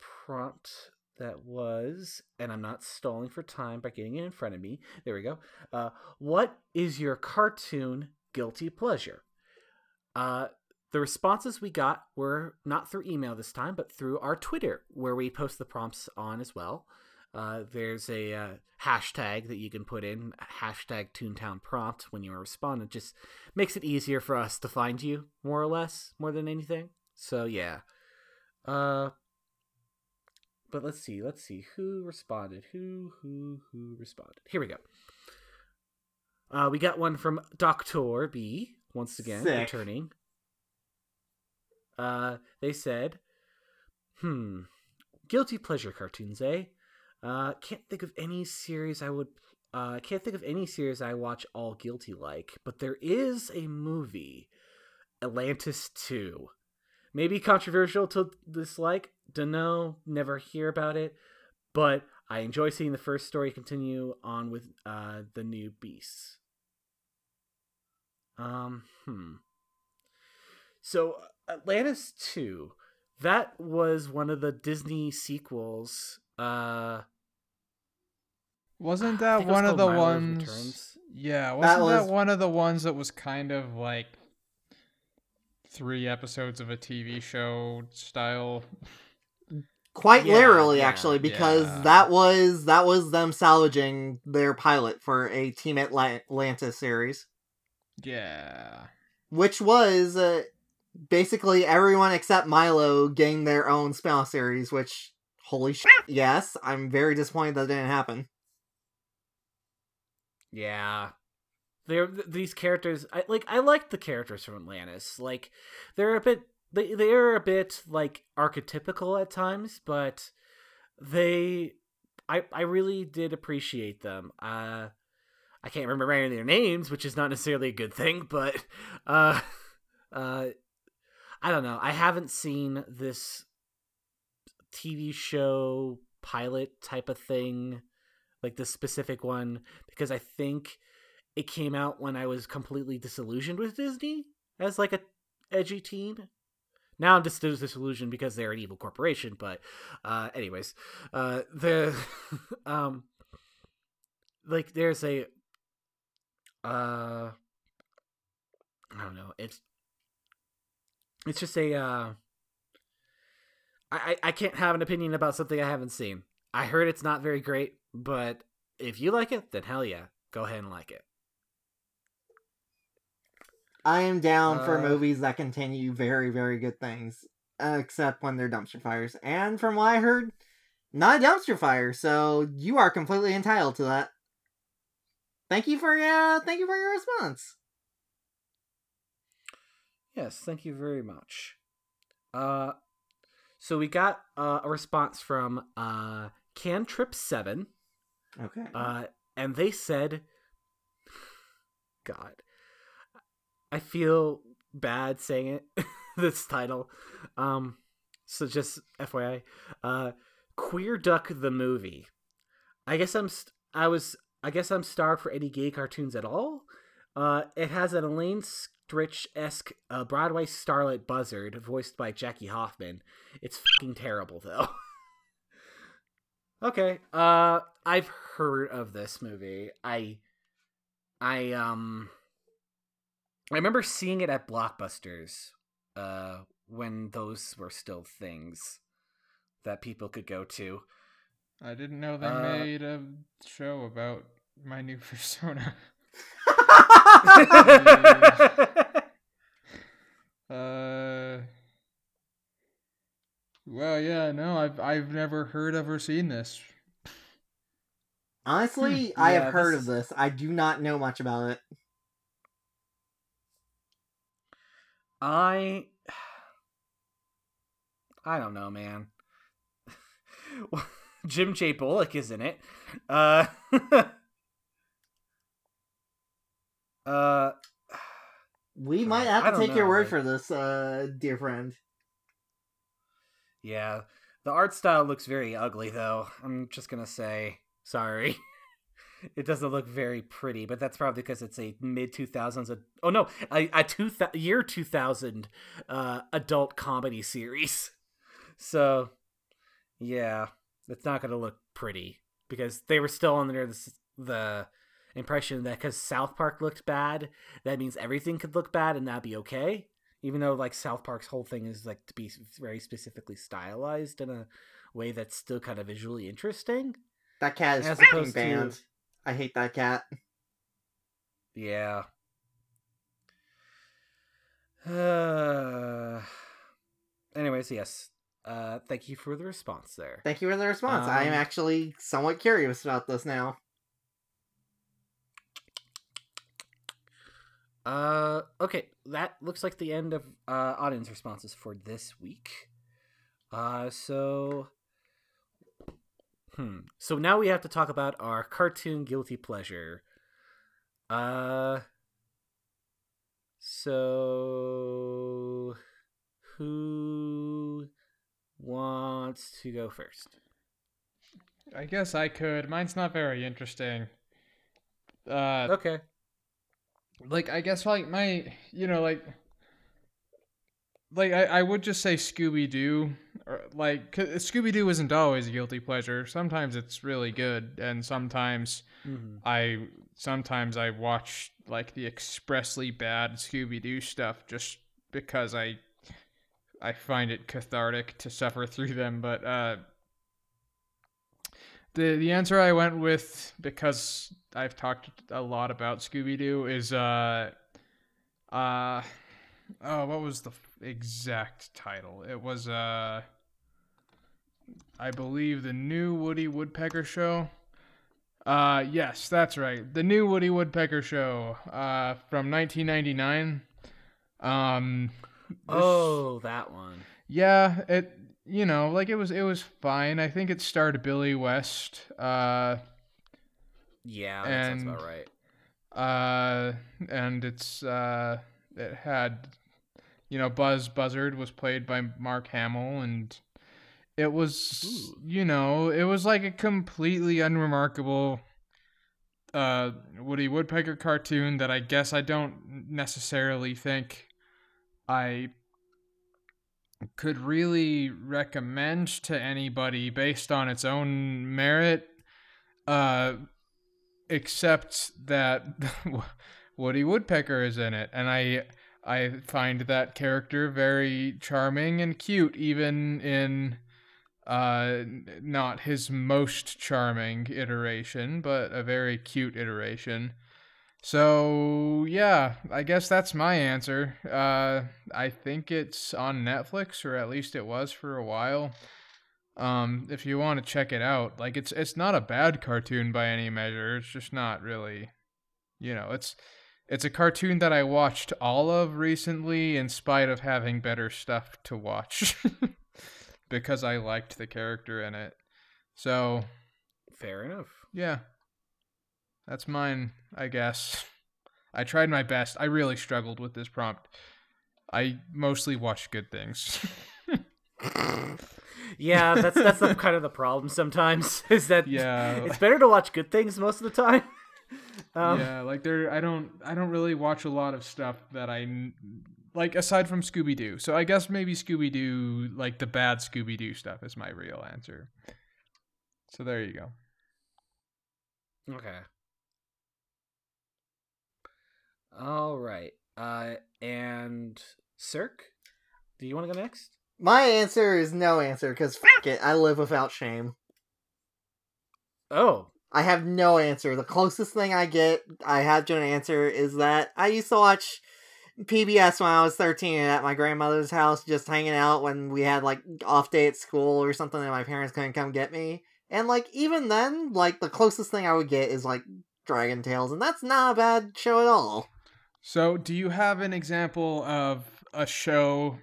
prompt that was and i'm not stalling for time by getting it in front of me. There we go. Uh what is your cartoon guilty pleasure? Uh the responses we got were not through email this time, but through our Twitter, where we post the prompts on as well. Uh, there's a uh, hashtag that you can put in, hashtag Toontown Prompt, when you respond. It just makes it easier for us to find you, more or less, more than anything. So, yeah. Uh, but let's see, let's see. Who responded? Who, who, who responded? Here we go. Uh, we got one from Doctor B once again Sick. returning. Uh, they said, "Hmm, guilty pleasure cartoons, eh? Uh, can't think of any series I would. Uh, can't think of any series I watch all guilty like, but there is a movie, Atlantis Two. Maybe controversial to dislike. Dunno. Never hear about it, but I enjoy seeing the first story continue on with uh the new beasts. Um, hmm. So Atlantis 2, that was one of the Disney sequels. Uh Wasn't that think it was one of the Milo's ones? Returns. Yeah, wasn't that, was- one of the ones that was kind of like three episodes of a TV show style? Quite Yeah, literally, yeah, actually, because yeah. that was that was them salvaging their pilot for a Team Atla- Atlantis series, Yeah. which was uh, basically everyone except Milo getting their own spin-off series. Which, holy shit, yes, I'm very disappointed that didn't happen. Yeah. They're these characters I like I like the characters from Atlantis. Like they're a bit they they're a bit like archetypical at times, but they I I really did appreciate them. Uh I can't remember any of their names, which is not necessarily a good thing, but uh [LAUGHS] uh I don't know. I haven't seen this TV show pilot type of thing, like the specific one, because I think it came out when I was completely disillusioned with Disney as like a edgy teen. Now I'm just disillusioned because they're an evil corporation, but uh anyways, uh the [LAUGHS] um like there's a uh I don't know, it's it's just a uh I, I I can't have an opinion about something I haven't seen. I heard it's not very great, but if you like it, then hell yeah, go ahead and like it. I am down for Uh, movies that continue very, very good things, except when they're dumpster fires. And from what I heard, not a dumpster fire, so you are completely entitled to that. Thank you for uh, thank you for your response. Yes, thank you very much. Uh, so we got uh, a response from uh, Cantrip7, Okay. uh, and they said, God, I feel bad saying it, [LAUGHS] this title. Um, so just FYI, uh, Queer Duck the movie. I guess I'm, st- I was, I guess I'm starved for any gay cartoons at all. Uh, it has an Elaine Stritch esque uh, Broadway starlet buzzard voiced by Jackie Hoffman. It's fucking terrible though. [LAUGHS] okay, uh, I've heard of this movie. I, I um, I remember seeing it at Blockbusters, uh, when those were still things that people could go to. I didn't know they Uh, made a show about my new [LAUGHS] persona. [LAUGHS] Uh. Well, yeah, no, I've I've never heard of or seen this. Honestly, I Yeah, have heard this of this. I do not know much about it. I [SIGHS] I don't know, man. [LAUGHS] Jim J. Bullock is in it. Uh [LAUGHS] Uh We [SIGHS] might have to take your word like- for this, uh, dear friend. yeah. The art style looks very ugly though. I'm just going to say sorry. [LAUGHS] It doesn't look very pretty, but that's probably because it's a mid 2000s oh no, a, a two thou- year 2000 uh adult comedy series. So, yeah, it's not going to look pretty because they were still under the, the impression that because South Park looked bad, that means everything could look bad and that'd be okay. Even though like South Park's whole thing is like to be very specifically stylized in a way that's still kind of visually interesting. That cat is As opposed to- I hate that cat. Yeah. Uh, [SIGHS] anyways, yes. Uh, thank you for the response there. Thank you for the response. I am Um, actually somewhat curious about this now. Uh, okay, that looks like the end of uh, audience responses for this week. Uh, so, hmm. So now we have to talk about our cartoon guilty pleasure. Uh, so who wants to go first? I guess I could. Mine's not very interesting. Uh, Okay. Like I guess like my you know like like I, I would just say Scooby Doo or like Scooby Doo isn't always a guilty pleasure. Sometimes it's really good, and sometimes Mhm. I sometimes I watch like the expressly bad Scooby Doo stuff just because I I find it cathartic to suffer through them. But uh, the the answer I went with because I've talked a lot about Scooby Doo is uh uh oh what was the exact title? It was uh I believe the new Woody Woodpecker show. Uh yes, that's right. The new Woody Woodpecker show uh from 1999. Um this- Oh, that one. yeah, it you know, like it was it was fine. I think it starred Billy West. Uh Yeah, that sounds about right. uh and it's uh it had you know Buzz Buzzard was played by Mark Hamill and it was Ooh. you know, it was like a completely unremarkable uh Woody Woodpecker cartoon that I guess I don't necessarily think I could really recommend to anybody based on its own merit uh except that [LAUGHS] Woody Woodpecker is in it. And I I find that character very charming and cute even in uh not his most charming iteration but a very cute iteration so yeah i guess that's my answer uh i think it's on netflix or at least it was for a while um if you want to check it out like it's it's not a bad cartoon by any measure it's just not really you know it's it's a cartoon that i watched all of recently in spite of having better stuff to watch [LAUGHS] because i liked the character in it so Fair enough. yeah. That's mine, I guess. I tried my best. I really struggled with this prompt. I mostly watch good things. [LAUGHS] Yeah, that's that's the, kind of the problem sometimes. [LAUGHS] Is that Yeah. it's better to watch good things most of the time. [LAUGHS] Um, yeah, like there I don't I don't really watch a lot of stuff that I like aside from Scooby Doo. So I guess maybe Scooby Doo like the bad Scooby Doo stuff is my real answer. So there you go. Okay. All right. Uh, and Cirque, do you want to go next? My answer is no answer because fuck it, I live without shame. Oh, I have no answer. The closest thing I get, I have to an answer is that I used to watch PBS when I was 13 at my grandmother's house, just hanging out when we had like off day at school or something and my parents couldn't come get me. And like even then, like the closest thing I would get is like Dragon Tales, and that's not a bad show at all. So, do you have an example of a show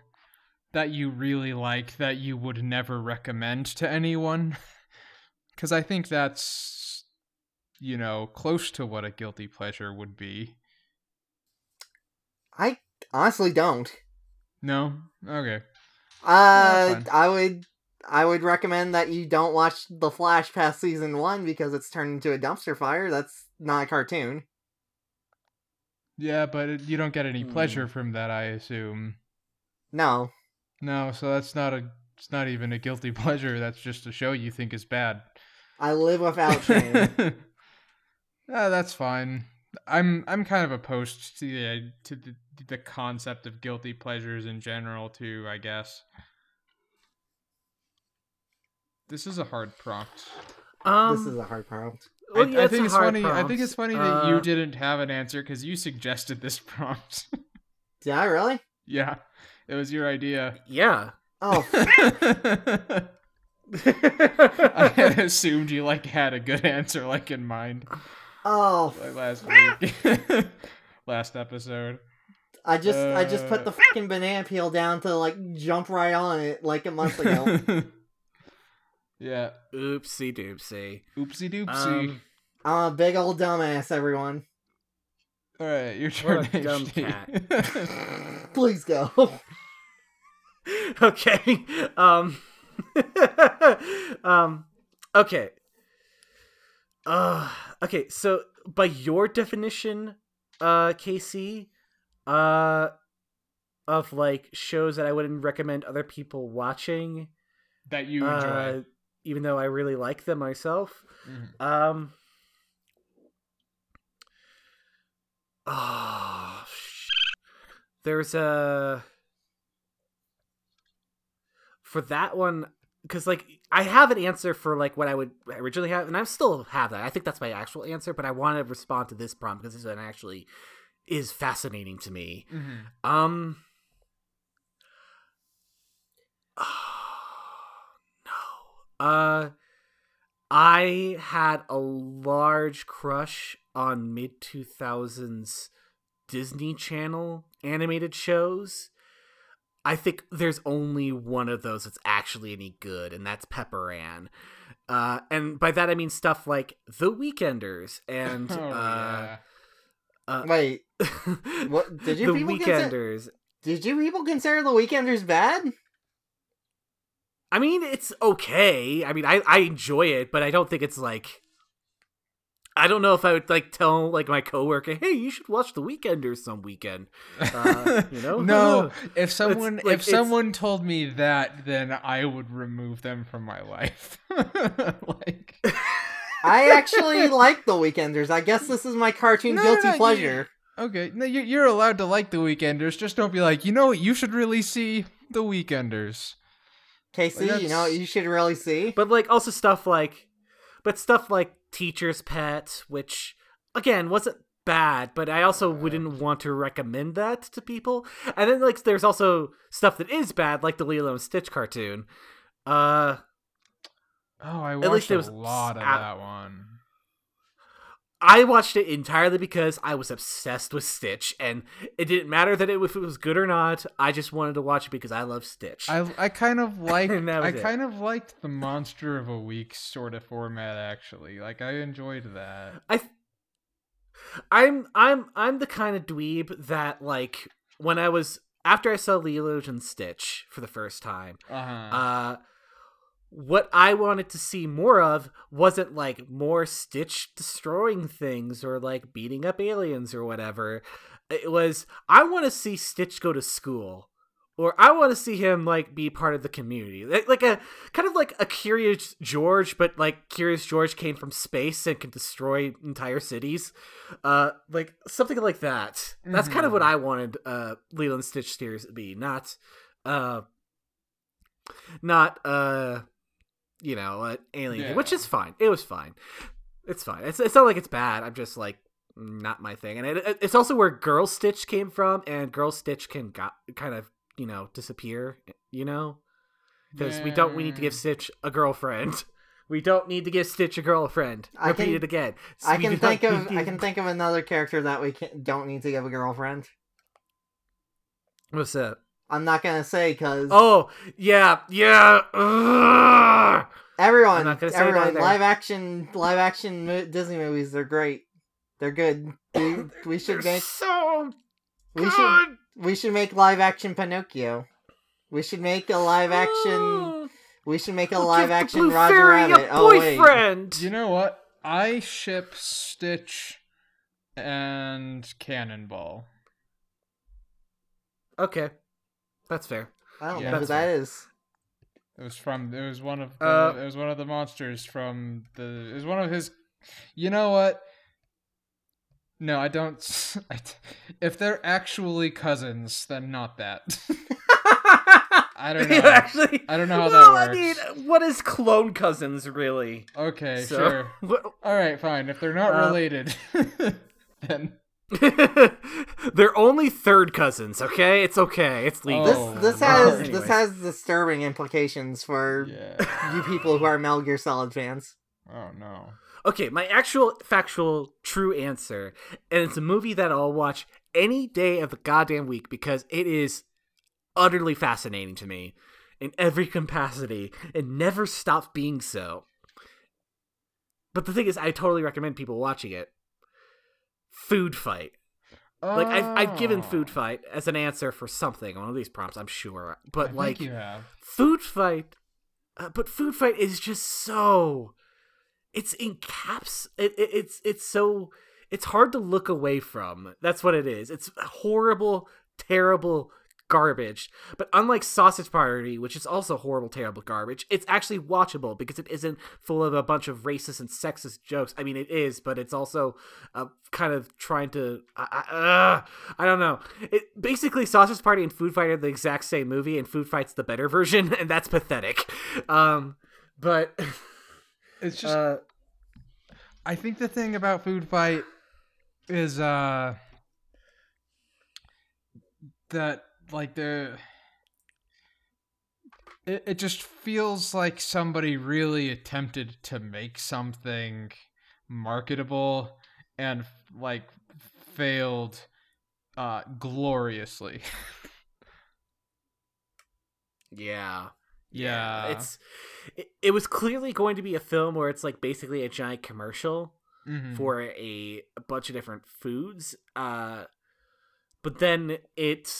that you really like that you would never recommend to anyone? [LAUGHS] Because I think that's, you know, close to what a guilty pleasure would be. I honestly don't. No? Okay. Uh. I would, I would recommend that you don't watch The Flash past season one because it's turned into a dumpster fire. That's not a cartoon. Yeah, but it, you don't get any pleasure from that, I assume. No, No, so that's not a. It's not even a guilty [LAUGHS] pleasure. That's just a show you think is bad. I live without shame. [LAUGHS] Ah, that's fine. I'm I'm kind of opposed to the to the, the concept of guilty pleasures in general too. I guess. This is a hard prompt. um, this is a hard prompt. Well, I, yeah, I a think it's funny. I think it's funny that you Uh, didn't have an answer because you suggested this [LAUGHS] prompt. Did I really? yeah, it was your idea. Yeah. Oh, [LAUGHS] I had assumed you like had a good answer like in mind oh, like last week. [LAUGHS] last episode. I just I just put Uh. the fucking banana peel down to like jump right on it like a month ago. Yeah. Oopsie doopsie. Oopsie doopsie. Um, I'm a big old dumbass, everyone. All right, your turn. What a [LAUGHS] dumb HD. [LAUGHS] Please go. [LAUGHS] okay. Um. um. Okay. Uh. Okay. So, by your definition, uh, KC, uh, of like shows that I wouldn't recommend other people watching, that you enjoy. uh, even though I really like them myself. Mhm. Um. Oh, sh- there's a for that one because like I have an answer for like what I would originally have, and I still have that. I think that's my actual answer, but I want to respond to this prompt because this one actually is fascinating to me. Mhm. Um. Uh, I had a large crush on mid two thousands Disney Channel animated shows. I think there's only one of those that's actually any good, and that's Pepper Ann. Uh, and by that I mean stuff like The Weekenders and [LAUGHS] Oh, uh, uh, Wait, [LAUGHS] what- did you the people consi- Weekenders. did you people consider the Weekenders bad? I mean, it's okay. I mean, I I enjoy it, but I don't think it's like. I don't know if I would like tell like my coworker, "Hey, you should watch The Weekenders some weekend." Uh, [LAUGHS] you know? no, [LAUGHS] if someone like, if it's- someone told me that, then I would remove them from my life. [LAUGHS] like I actually like the Weekenders. I guess this is my cartoon No, no, guilty no, you- pleasure. Okay, no, you- you're allowed to like the Weekenders. Just don't be like, you know what? You should really see the Weekenders. Casey, Like, you know you should really see? But like also stuff like, but stuff like Teacher's Pet, which again wasn't bad, but I also wouldn't want to recommend that to people. And then like there's also stuff that is bad, like the Lilo and Stitch cartoon. Uh, Oh, I at least watched was a lot of out- that one. I watched it entirely because I was obsessed with Stitch, and it didn't matter that it if it was good or not. I just wanted to watch it because I love Stitch. I I kind of [LAUGHS] like I it. kind of liked the Monster of a Week sort of format actually. Like I enjoyed that. I, I'm I'm I'm the kind of dweeb that like when I was after I saw Lilo and Stitch for the first time, Uh-huh. uh, what I wanted to see more of wasn't like more Stitch destroying things or like beating up aliens or whatever. It was I want to see Stitch go to school. Or I want to see him like be part of the community, like, like a kind of like a Curious George, but like Curious George came from space and could destroy entire cities, uh, like something like that. That's kind of what I wanted uh, Lilo and Stitch series to be, not, uh, not uh, you know, uh, alien, thing, which is fine. It was fine. It's fine. It's it's not like it's bad. I'm just like not my thing, and it, it- it's also where Girl Stitch came from, and Girl Stitch can got kind of you know disappear. You know, because we don't we need to give Stitch a girlfriend. [LAUGHS] We don't need to give Stitch a girlfriend. I Repeat can- it again. I can think of need I can think of another character that we can, don't need to give a girlfriend. What's that? I'm not gonna say because Oh yeah, yeah. Ugh. everyone, I'm not say everyone, either. live action, live action mo- Disney movies, they're great. They're good. We, [LAUGHS] we should They're make so we good. should we should make live action Pinocchio. We should make a live action. [GASPS] We should make a We'll live action Blue Roger Fairy Rabbit. A Oh wait. You know what? I ship Stitch and Cannonball. Okay, that's fair. I don't Yeah, know who that's that is. It was from. It was one of. The, Uh, it was one of the monsters from the. It was one of his. You know what? No, I don't. [LAUGHS] I, if they're actually cousins, then not that. [LAUGHS] I don't know. Actually, I don't know how that well, I mean, what is clone cousins really? Okay, So- sure. [LAUGHS] What- All right, fine. If they're not Uh, related, then [LAUGHS] They're only third cousins. Okay, it's okay. It's legal. This Oh, this no. has Anyways. this has disturbing implications for yeah. you people who are Metal Gear Solid fans. Oh no. Okay, my actual factual true answer, and it's a movie that I'll watch any day of the goddamn week because it is utterly fascinating to me in every [LAUGHS] capacity and never stops being so. But the thing is, I totally recommend people watching it. Food Fight. Like I've I've given Food Fight as an answer for something one of these prompts, I'm sure. But I like think you have. Food Fight, uh, but Food Fight is just so. It's in caps. It, it, it's it's so. It's hard to look away from. That's what it is. It's horrible, terrible garbage. But unlike Sausage Party, which is also horrible, terrible garbage, it's actually watchable because it isn't full of a bunch of racist and sexist jokes. I mean, it is, but it's also uh, kind of trying to. I, I, uh, I don't know. It basically Sausage Party and Food Fight are the exact same movie, and Food Fight's the better [LAUGHS] version, and that's pathetic. Um, but [LAUGHS] It's just uh, I think the thing about Food Fight is uh that like the it, it just feels like somebody really attempted to make something marketable and like failed uh gloriously. [LAUGHS] yeah. yeah. it's it, it was clearly going to be a film where it's like basically a giant commercial Mhm. for a, a bunch of different foods uh but then it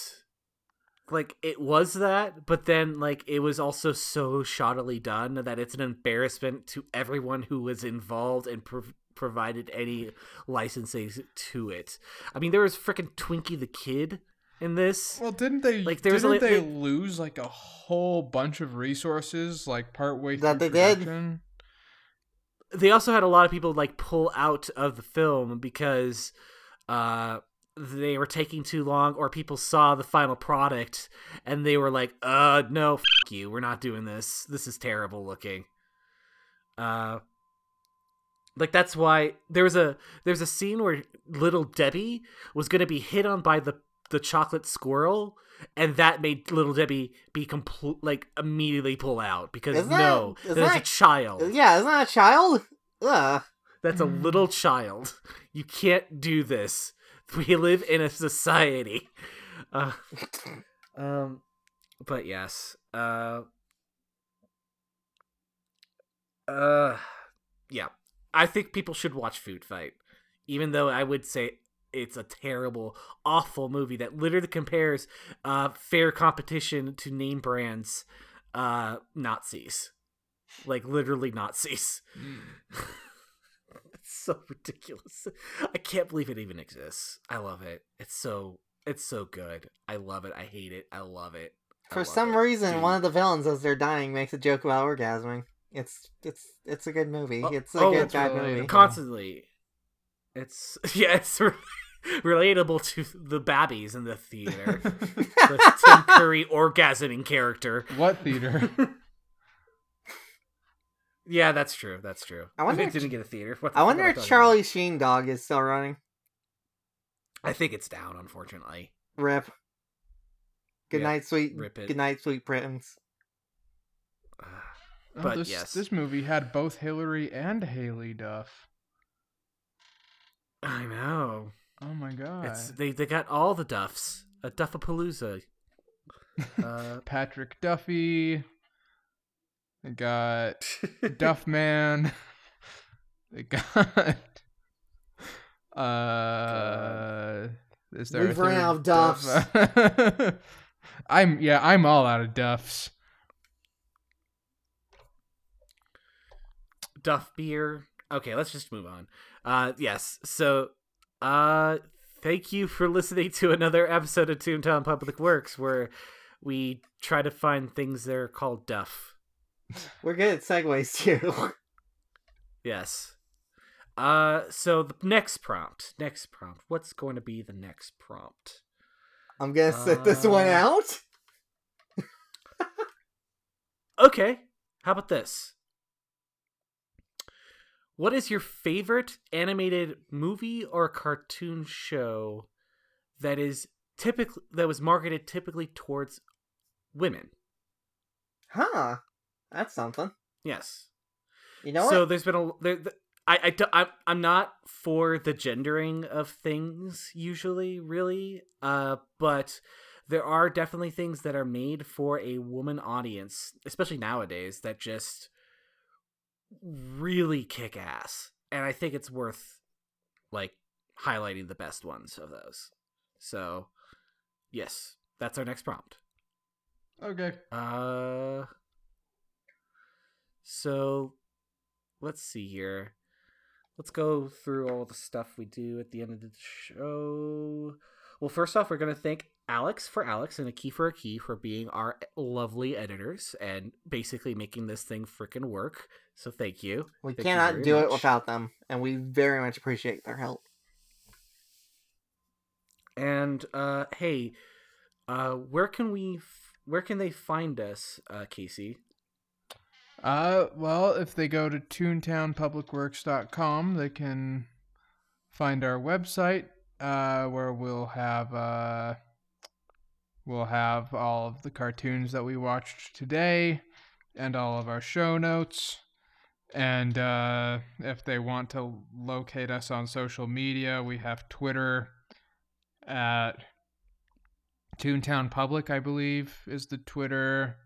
like it was that but then like it was also so shoddily done that it's an embarrassment to everyone who was involved and prov- provided any licensing to it i mean there was freaking twinkie the kid in this Well, didn't they Like, there's a didn't li- they it- lose like a whole bunch of resources like partway That through they did? production? they also had a lot of people like pull out of the film because uh they were taking too long or people saw the final product and they were like uh no f- you we're not doing this this is terrible looking uh like that's why there was a there's a scene where little debbie was going to be hit on by the the chocolate squirrel and that made little debbie be complete like immediately pull out because Isn't no isn't there's a child Yeah, isn't that a child? Ugh. that's a little child. You can't do this. [LAUGHS] We live in a society. Uh, [LAUGHS] um, but yes. Uh, uh, yeah. I think people should watch Food Fight, even though I would say it's a terrible, awful movie that literally compares uh, fair competition to name brands uh, Nazis. Like literally Nazis. [LAUGHS] it's so [LAUGHS] ridiculous. I can't believe it even exists. I love it. It's so it's so good. I love it. I hate it. I love it. I For love some it. reason, Dude. one of the villains, as they're dying, makes a joke about orgasming. It's it's it's a good movie. Oh, It's a oh, good it's bad relatable. movie. constantly. It's [LAUGHS] yeah, it's re- relatable to the babbies in the theater. [LAUGHS] the Tim Curry orgasming character. What theater? Yeah, that's true. That's true. I wonder [LAUGHS] If it if- didn't get a theater. What the I wonder if talking Charlie Sheen Dog is still running. I think it's down, unfortunately. Rip. Good Yeah, night, sweet. rip it. Good night, sweet prince. Uh, Oh, But this, yes. this movie had both Hilary and Haylie Duff. I know. Oh my god. It's they they got all the duffs. A duffapalooza. [LAUGHS] Uh, Patrick Duffy. They got [LAUGHS] Duff Man. [LAUGHS] They got. [LAUGHS] Uh, is there? We've run out of duffs. Duff? I'm yeah. I'm all out of Duffs. Duff beer. Okay, let's just move on. Uh yes. So uh thank you for listening to another episode of Toontown Public Works where we try to find things that are called duff. We're good at segues too. [LAUGHS] Yes. Uh so the next prompt. Next prompt. What's going to be the next prompt? I'm gonna sit this one Uh, out. Okay. How about this? What is your favorite animated movie or cartoon show that is typically that was marketed typically towards women? Huh. That's something. Yes. You know so what? there's been a there, th- I, I do- I'm, I'm not for the gendering of things usually, really. Uh, but there are definitely things that are made for a woman audience, especially nowadays, that just really kick ass. And I think it's worth like highlighting the best ones of those. So, yes, that's our next prompt. Okay. Uh, so let's see here. Let's go through all the stuff we do at the end of the show. Well, first off, we're gonna thank Alex for Alex and a key for a key for being our lovely editors and basically making this thing freaking work. So thank you. We Thank cannot very do it without them, and we very much appreciate their help. And uh, hey, uh, where can we? F- where can they find us, uh, Casey? Uh, well, if they go to toontownpublicworks.com, they can find our website, uh, where we'll have uh, we'll have all of the cartoons that we watched today, and all of our show notes. And uh, if they want to locate us on social media, we have Twitter at Toontown Public, I believe, is the Twitter.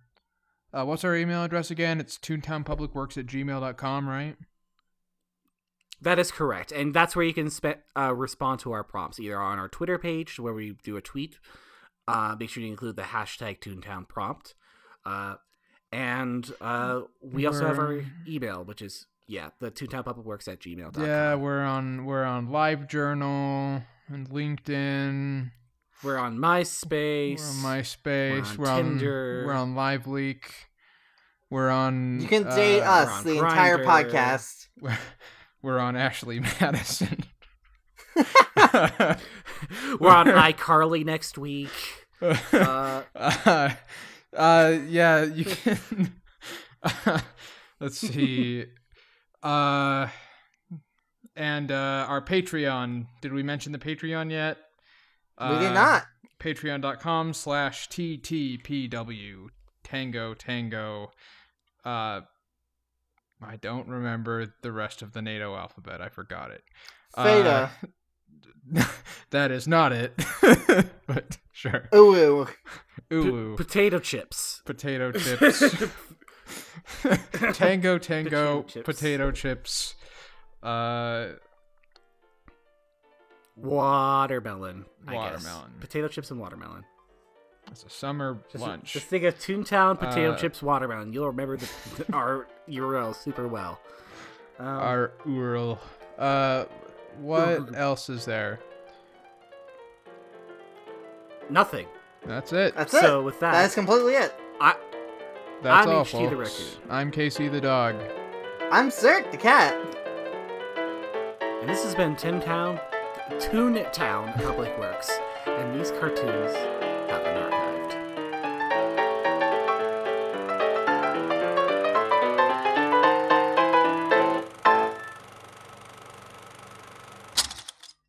Uh, what's our email address again? It's toontownpublicworks at gmail.com, right? That is correct, and that's where you can spe- uh, respond to our prompts, either on our Twitter page where we do a tweet. Uh, make sure you include the hashtag Toontown prompt, uh, and uh, we also have our email, which is yeah, the Toontownpublicworks at gmail.com. Yeah, we're on we're on LiveJournal and LinkedIn. We're on MySpace. We're on MySpace. We're on We're on, Tinder. we're on LiveLeak. We're on. You can date uh, us on the entire podcast. [LAUGHS] We're, we're on Ashley [LAUGHS] Madison. [LAUGHS] we're on iCarly next week. Uh, uh, uh, yeah, you can. let's see. Uh, and uh, our Patreon. Did we mention the Patreon yet? We did Uh, not. Patreon.com slash TTPW. Tango, Tango. Uh, I don't remember the rest of the NATO alphabet. I forgot it. Theta. Uh, [LAUGHS] that is not it. [LAUGHS] but sure. Ooh, ooh. Ooh. potato chips. potato [LAUGHS] chips. Tango Tango Potato chips. potato chips. Uh Watermelon. I guess. Watermelon. Potato chips and watermelon. it's a summer Just, lunch. just think of Toontown potato Uh, chips watermelon. You'll remember the, [LAUGHS] our URL super well. Um, Our URL. Uh what else is there? nothing. That's it. That's So it. with that, That's completely it. I That's I'm all, HT the folks. I'm Casey the dog. I'm Cirque the cat. and this has been Toontown, Toontown Public Works, and these cartoons have.